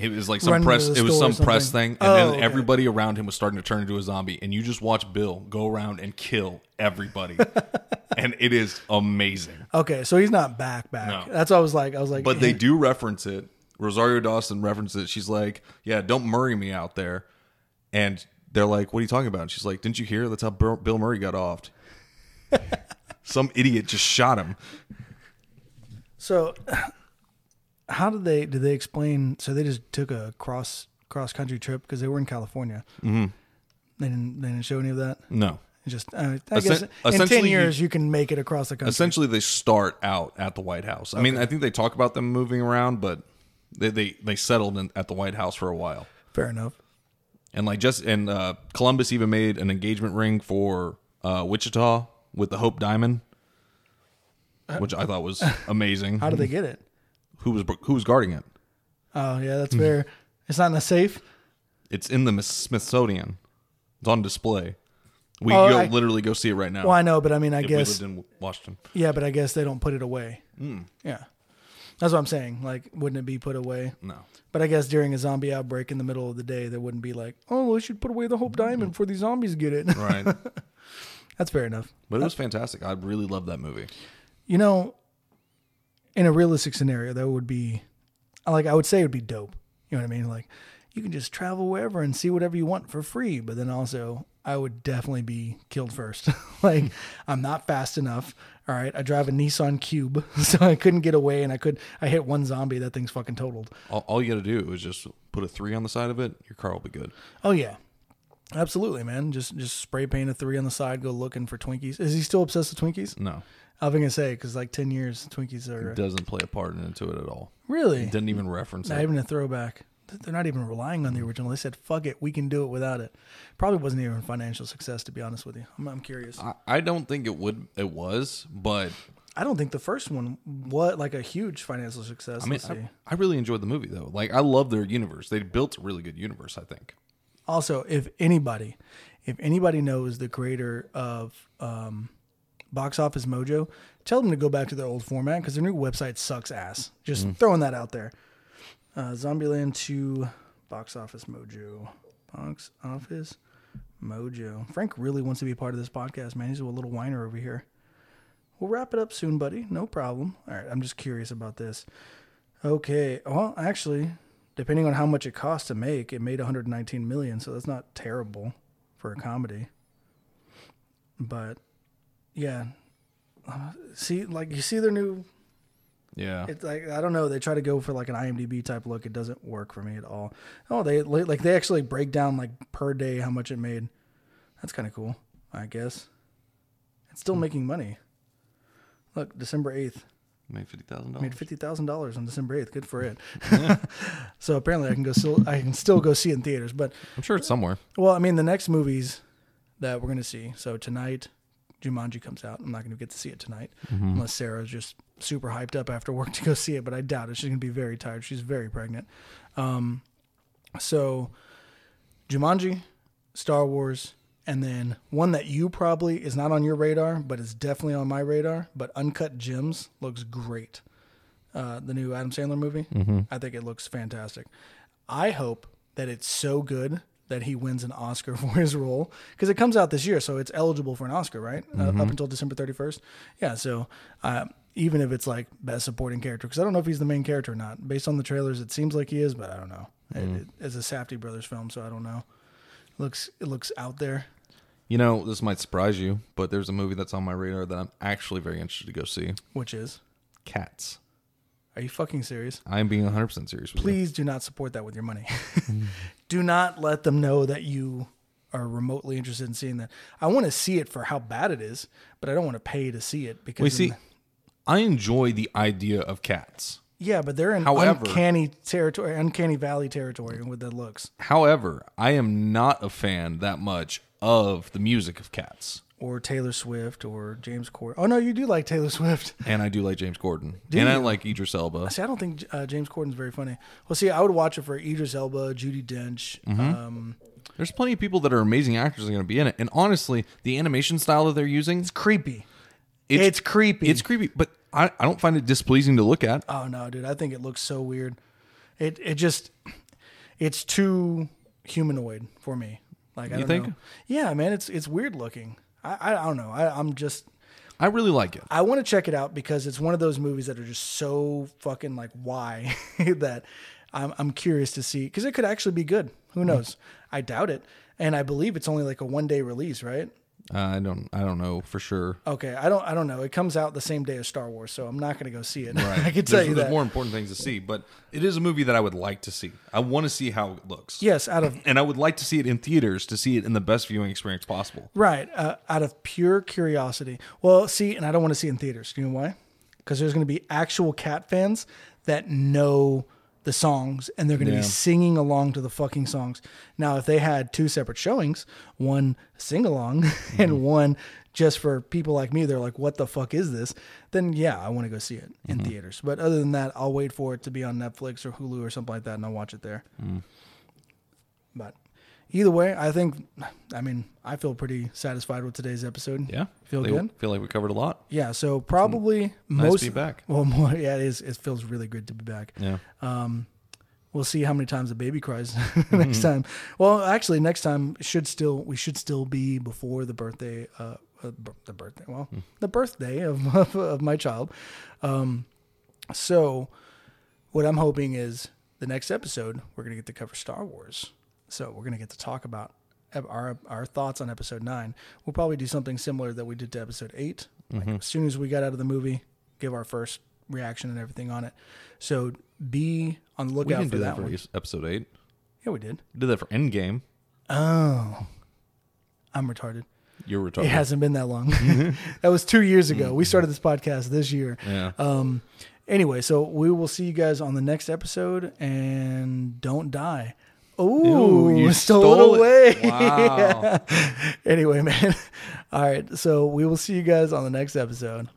It was like some Running to press. the It was store or some press something. thing, and Oh, then okay. everybody around him was starting to turn into a zombie, and you just watch Bill go around and kill everybody, and it is amazing. Okay, so he's not back back. No. That's what I was like. I was like, But they eh. do reference it. Rosario Dawson references it. She's like, "Yeah, don't Murray me out there," and they're like, "What are you talking about?" And she's like, "Didn't you hear? That's how Bill Bill Murray got offed. Some idiot just shot him." So, how did they did they explain? So they just took a cross cross country trip because they were in California. Mm-hmm. They didn't they didn't show any of that. No, Just uh, I Essen- guess in ten years you, can make it across the country. essentially they start out at the White House. I mean, I think they talk about them moving around, but they they, they settled in, at the White House for a while. Fair enough. And like just and uh, Columbus even made an engagement ring for uh, Wichita with the Hope Diamond, which I thought was amazing. How did they get it? Who was who was guarding it? Oh yeah, that's fair. It's not in the safe. It's in the Smithsonian. It's on display. We Oh, go I- literally go see it right now. Well, I know, but I mean, I if guess we lived in Washington. yeah, but I guess they don't put it away. Hmm. Yeah, that's what I'm saying. Like, wouldn't it be put away? No. But I guess during a zombie outbreak in the middle of the day, there wouldn't be like, oh, we should put away the Hope Diamond before these zombies get it. Right. that's fair enough. but it was fantastic. I really loved that movie. You know, in a realistic scenario, that would be like I would say it would be dope. You know what I mean? Like you can just travel wherever and see whatever you want for free. But then also, I would definitely be killed first. like I'm not fast enough. All right, I drive a Nissan Cube, so I couldn't get away, and I could. I hit one zombie, that thing's fucking totaled. All, all you got to do is just put a three on the side of it. Your car will be good. Oh yeah, absolutely, man. Just just spray paint a three on the side. Go looking for Twinkies. Is he still obsessed with Twinkies? No, I was gonna say because like ten years, Twinkies are it doesn't play a part into it at all. really It didn't even reference it. Not it. even a throwback. They're not even relying on the original. They said, "Fuck it, we can do it without it." Probably wasn't even a financial success, to be honest with you. I'm, I'm curious. I, I don't think it would. It was, but I don't think the first one was like a huge financial success. I mean, Let's see. I, I really enjoyed the movie though. Like, I love their universe. They built a really good universe. I think. also, if anybody, if anybody knows the creator of um, Box Office Mojo, tell them to go back to their old format because their new website sucks ass. Just throwing that out there. Uh, Zombieland 2 Box Office Mojo. Box Office Mojo. Frank really wants to be part of this podcast, man. He's a little whiner over here. We'll wrap it up soon, buddy. No problem. All right, I'm just curious about this. Okay. Well, actually, depending on how much it cost to make, it made 119 million, so that's not terrible for a comedy. But yeah, Uh, see, like you see their new. Yeah. It's like I don't know. They try to go for like an IMDb type look. It doesn't work for me at all. Oh, they like they actually break down like per day how much it made. That's kind of cool, I guess. It's still making money. Look, December eighth Made fifty thousand dollars. made fifty thousand dollars on December eighth. Good for it. so apparently, I can go still. I can still go see it in theaters. But I'm sure it's somewhere. well, I mean, the next movies that we're gonna see. So tonight, Jumanji comes out. I'm not gonna get to see it tonight unless Sarah's just super hyped up after work to go see it. But I doubt it. She's gonna be very tired. She's very pregnant. Um, so Jumanji, Star Wars, and then one that you probably is not on your radar, but is definitely on my radar. But Uncut Gems looks great. Uh, the new Adam Sandler movie. I think it looks fantastic. I hope that it's so good that he wins an Oscar for his role because it comes out this year, so it's eligible for an Oscar, right? Uh, up until December thirty first. Yeah, so uh, even if it's like best supporting character, because I don't know if he's the main character or not. Based on the trailers, it seems like he is, but I don't know. It, it, it's a Safdie brothers film, so I don't know. It looks it looks out there. You know, this might surprise you, but there's a movie that's on my radar that I'm actually very interested to go see. Which is, Cats. Are you fucking serious? I am being 100% serious with you. Please do not support that with your money. Mm. do not let them know that you are remotely interested in seeing that. I want to see it for how bad it is, but I don't want to pay to see it because We see, the- I enjoy the idea of cats. yeah, but they're in However- uncanny territory, uncanny valley territory with the looks. However, I am not a fan that much of the music of Cats. Or Taylor Swift or James Corden. Oh no, you do like Taylor Swift. And I do like James Corden. Do and I you? like Idris Elba. See, I don't think uh, James Corden's very funny. Well, see, I would watch it for Idris Elba, Judi Dench. Mm-hmm. Um, There's plenty of people that are amazing actors that are going to be in it. And honestly, the animation style that they're using, it's creepy. It's, creepy. It's creepy, but I, I don't find it displeasing to look at. Oh no, dude! I think it looks so weird. It it just it's too humanoid for me. Like I You don't think? know. Yeah, man, it's it's weird looking. I I, don't know. I, I'm just I really like it. I want to check it out because it's one of those movies that are just so fucking like why that I'm I'm curious to see because it could actually be good. Who mm-hmm. knows? I doubt it, and I believe it's only like a one day release, right? Uh, I don't I don't know for sure. Okay, I don't I don't know. It comes out the same day as Star Wars, so I'm not going to go see it. I can tell you there's that. more important things to see, but it is a movie that I would like to see. I want to see how it looks. Yes, out of And I would like to see it in theaters to see it in the best viewing experience possible. Right, uh, out of pure curiosity. Well, see, and I don't want to see it in theaters. Do you know why? Because there's going to be actual cat fans that know the songs and they're going to Yeah. be singing along to the fucking songs. Now, if they had two separate showings, one sing along and mm-hmm. one just for people like me, they're like, what the fuck is this? Then, yeah, I want to go see it in mm-hmm. theaters. But other than that, I'll wait for it to be on Netflix or Hulu or something like that and I'll watch it there. Mm. But either way, I think, I mean, I feel pretty satisfied with today's episode. Yeah, Feel feel good? Feel like we covered a lot. Yeah. So probably Nice most. to be back. Well, more, yeah, it is. It feels really good to be back. Yeah. Um, we'll see how many times the baby cries Mm-hmm. next time. Well, actually, next time should still we should still be before the birthday. Uh, uh, b- the birthday. Well, Hmm. the birthday of, of of my child. Um, so what I'm hoping is the next episode we're gonna get to cover Star Wars. So we're gonna get to talk about our our thoughts on episode nine. We'll probably do something similar that we did to episode 8 Mm-hmm. as soon as we got out of the movie, give our first reaction and everything on it. So be on the lookout We didn't for do that that for one. episode eight. Yeah, we did. We did that for Endgame. Oh, I'm retarded. You're retarded. It hasn't been that long. that was two years ago. We started this podcast this year. Yeah. Um, anyway, so we will see you guys on the next episode, and don't die. Oh, you stole, stole it it. away. Wow. anyway, man. All right, so we will see you guys on the next episode.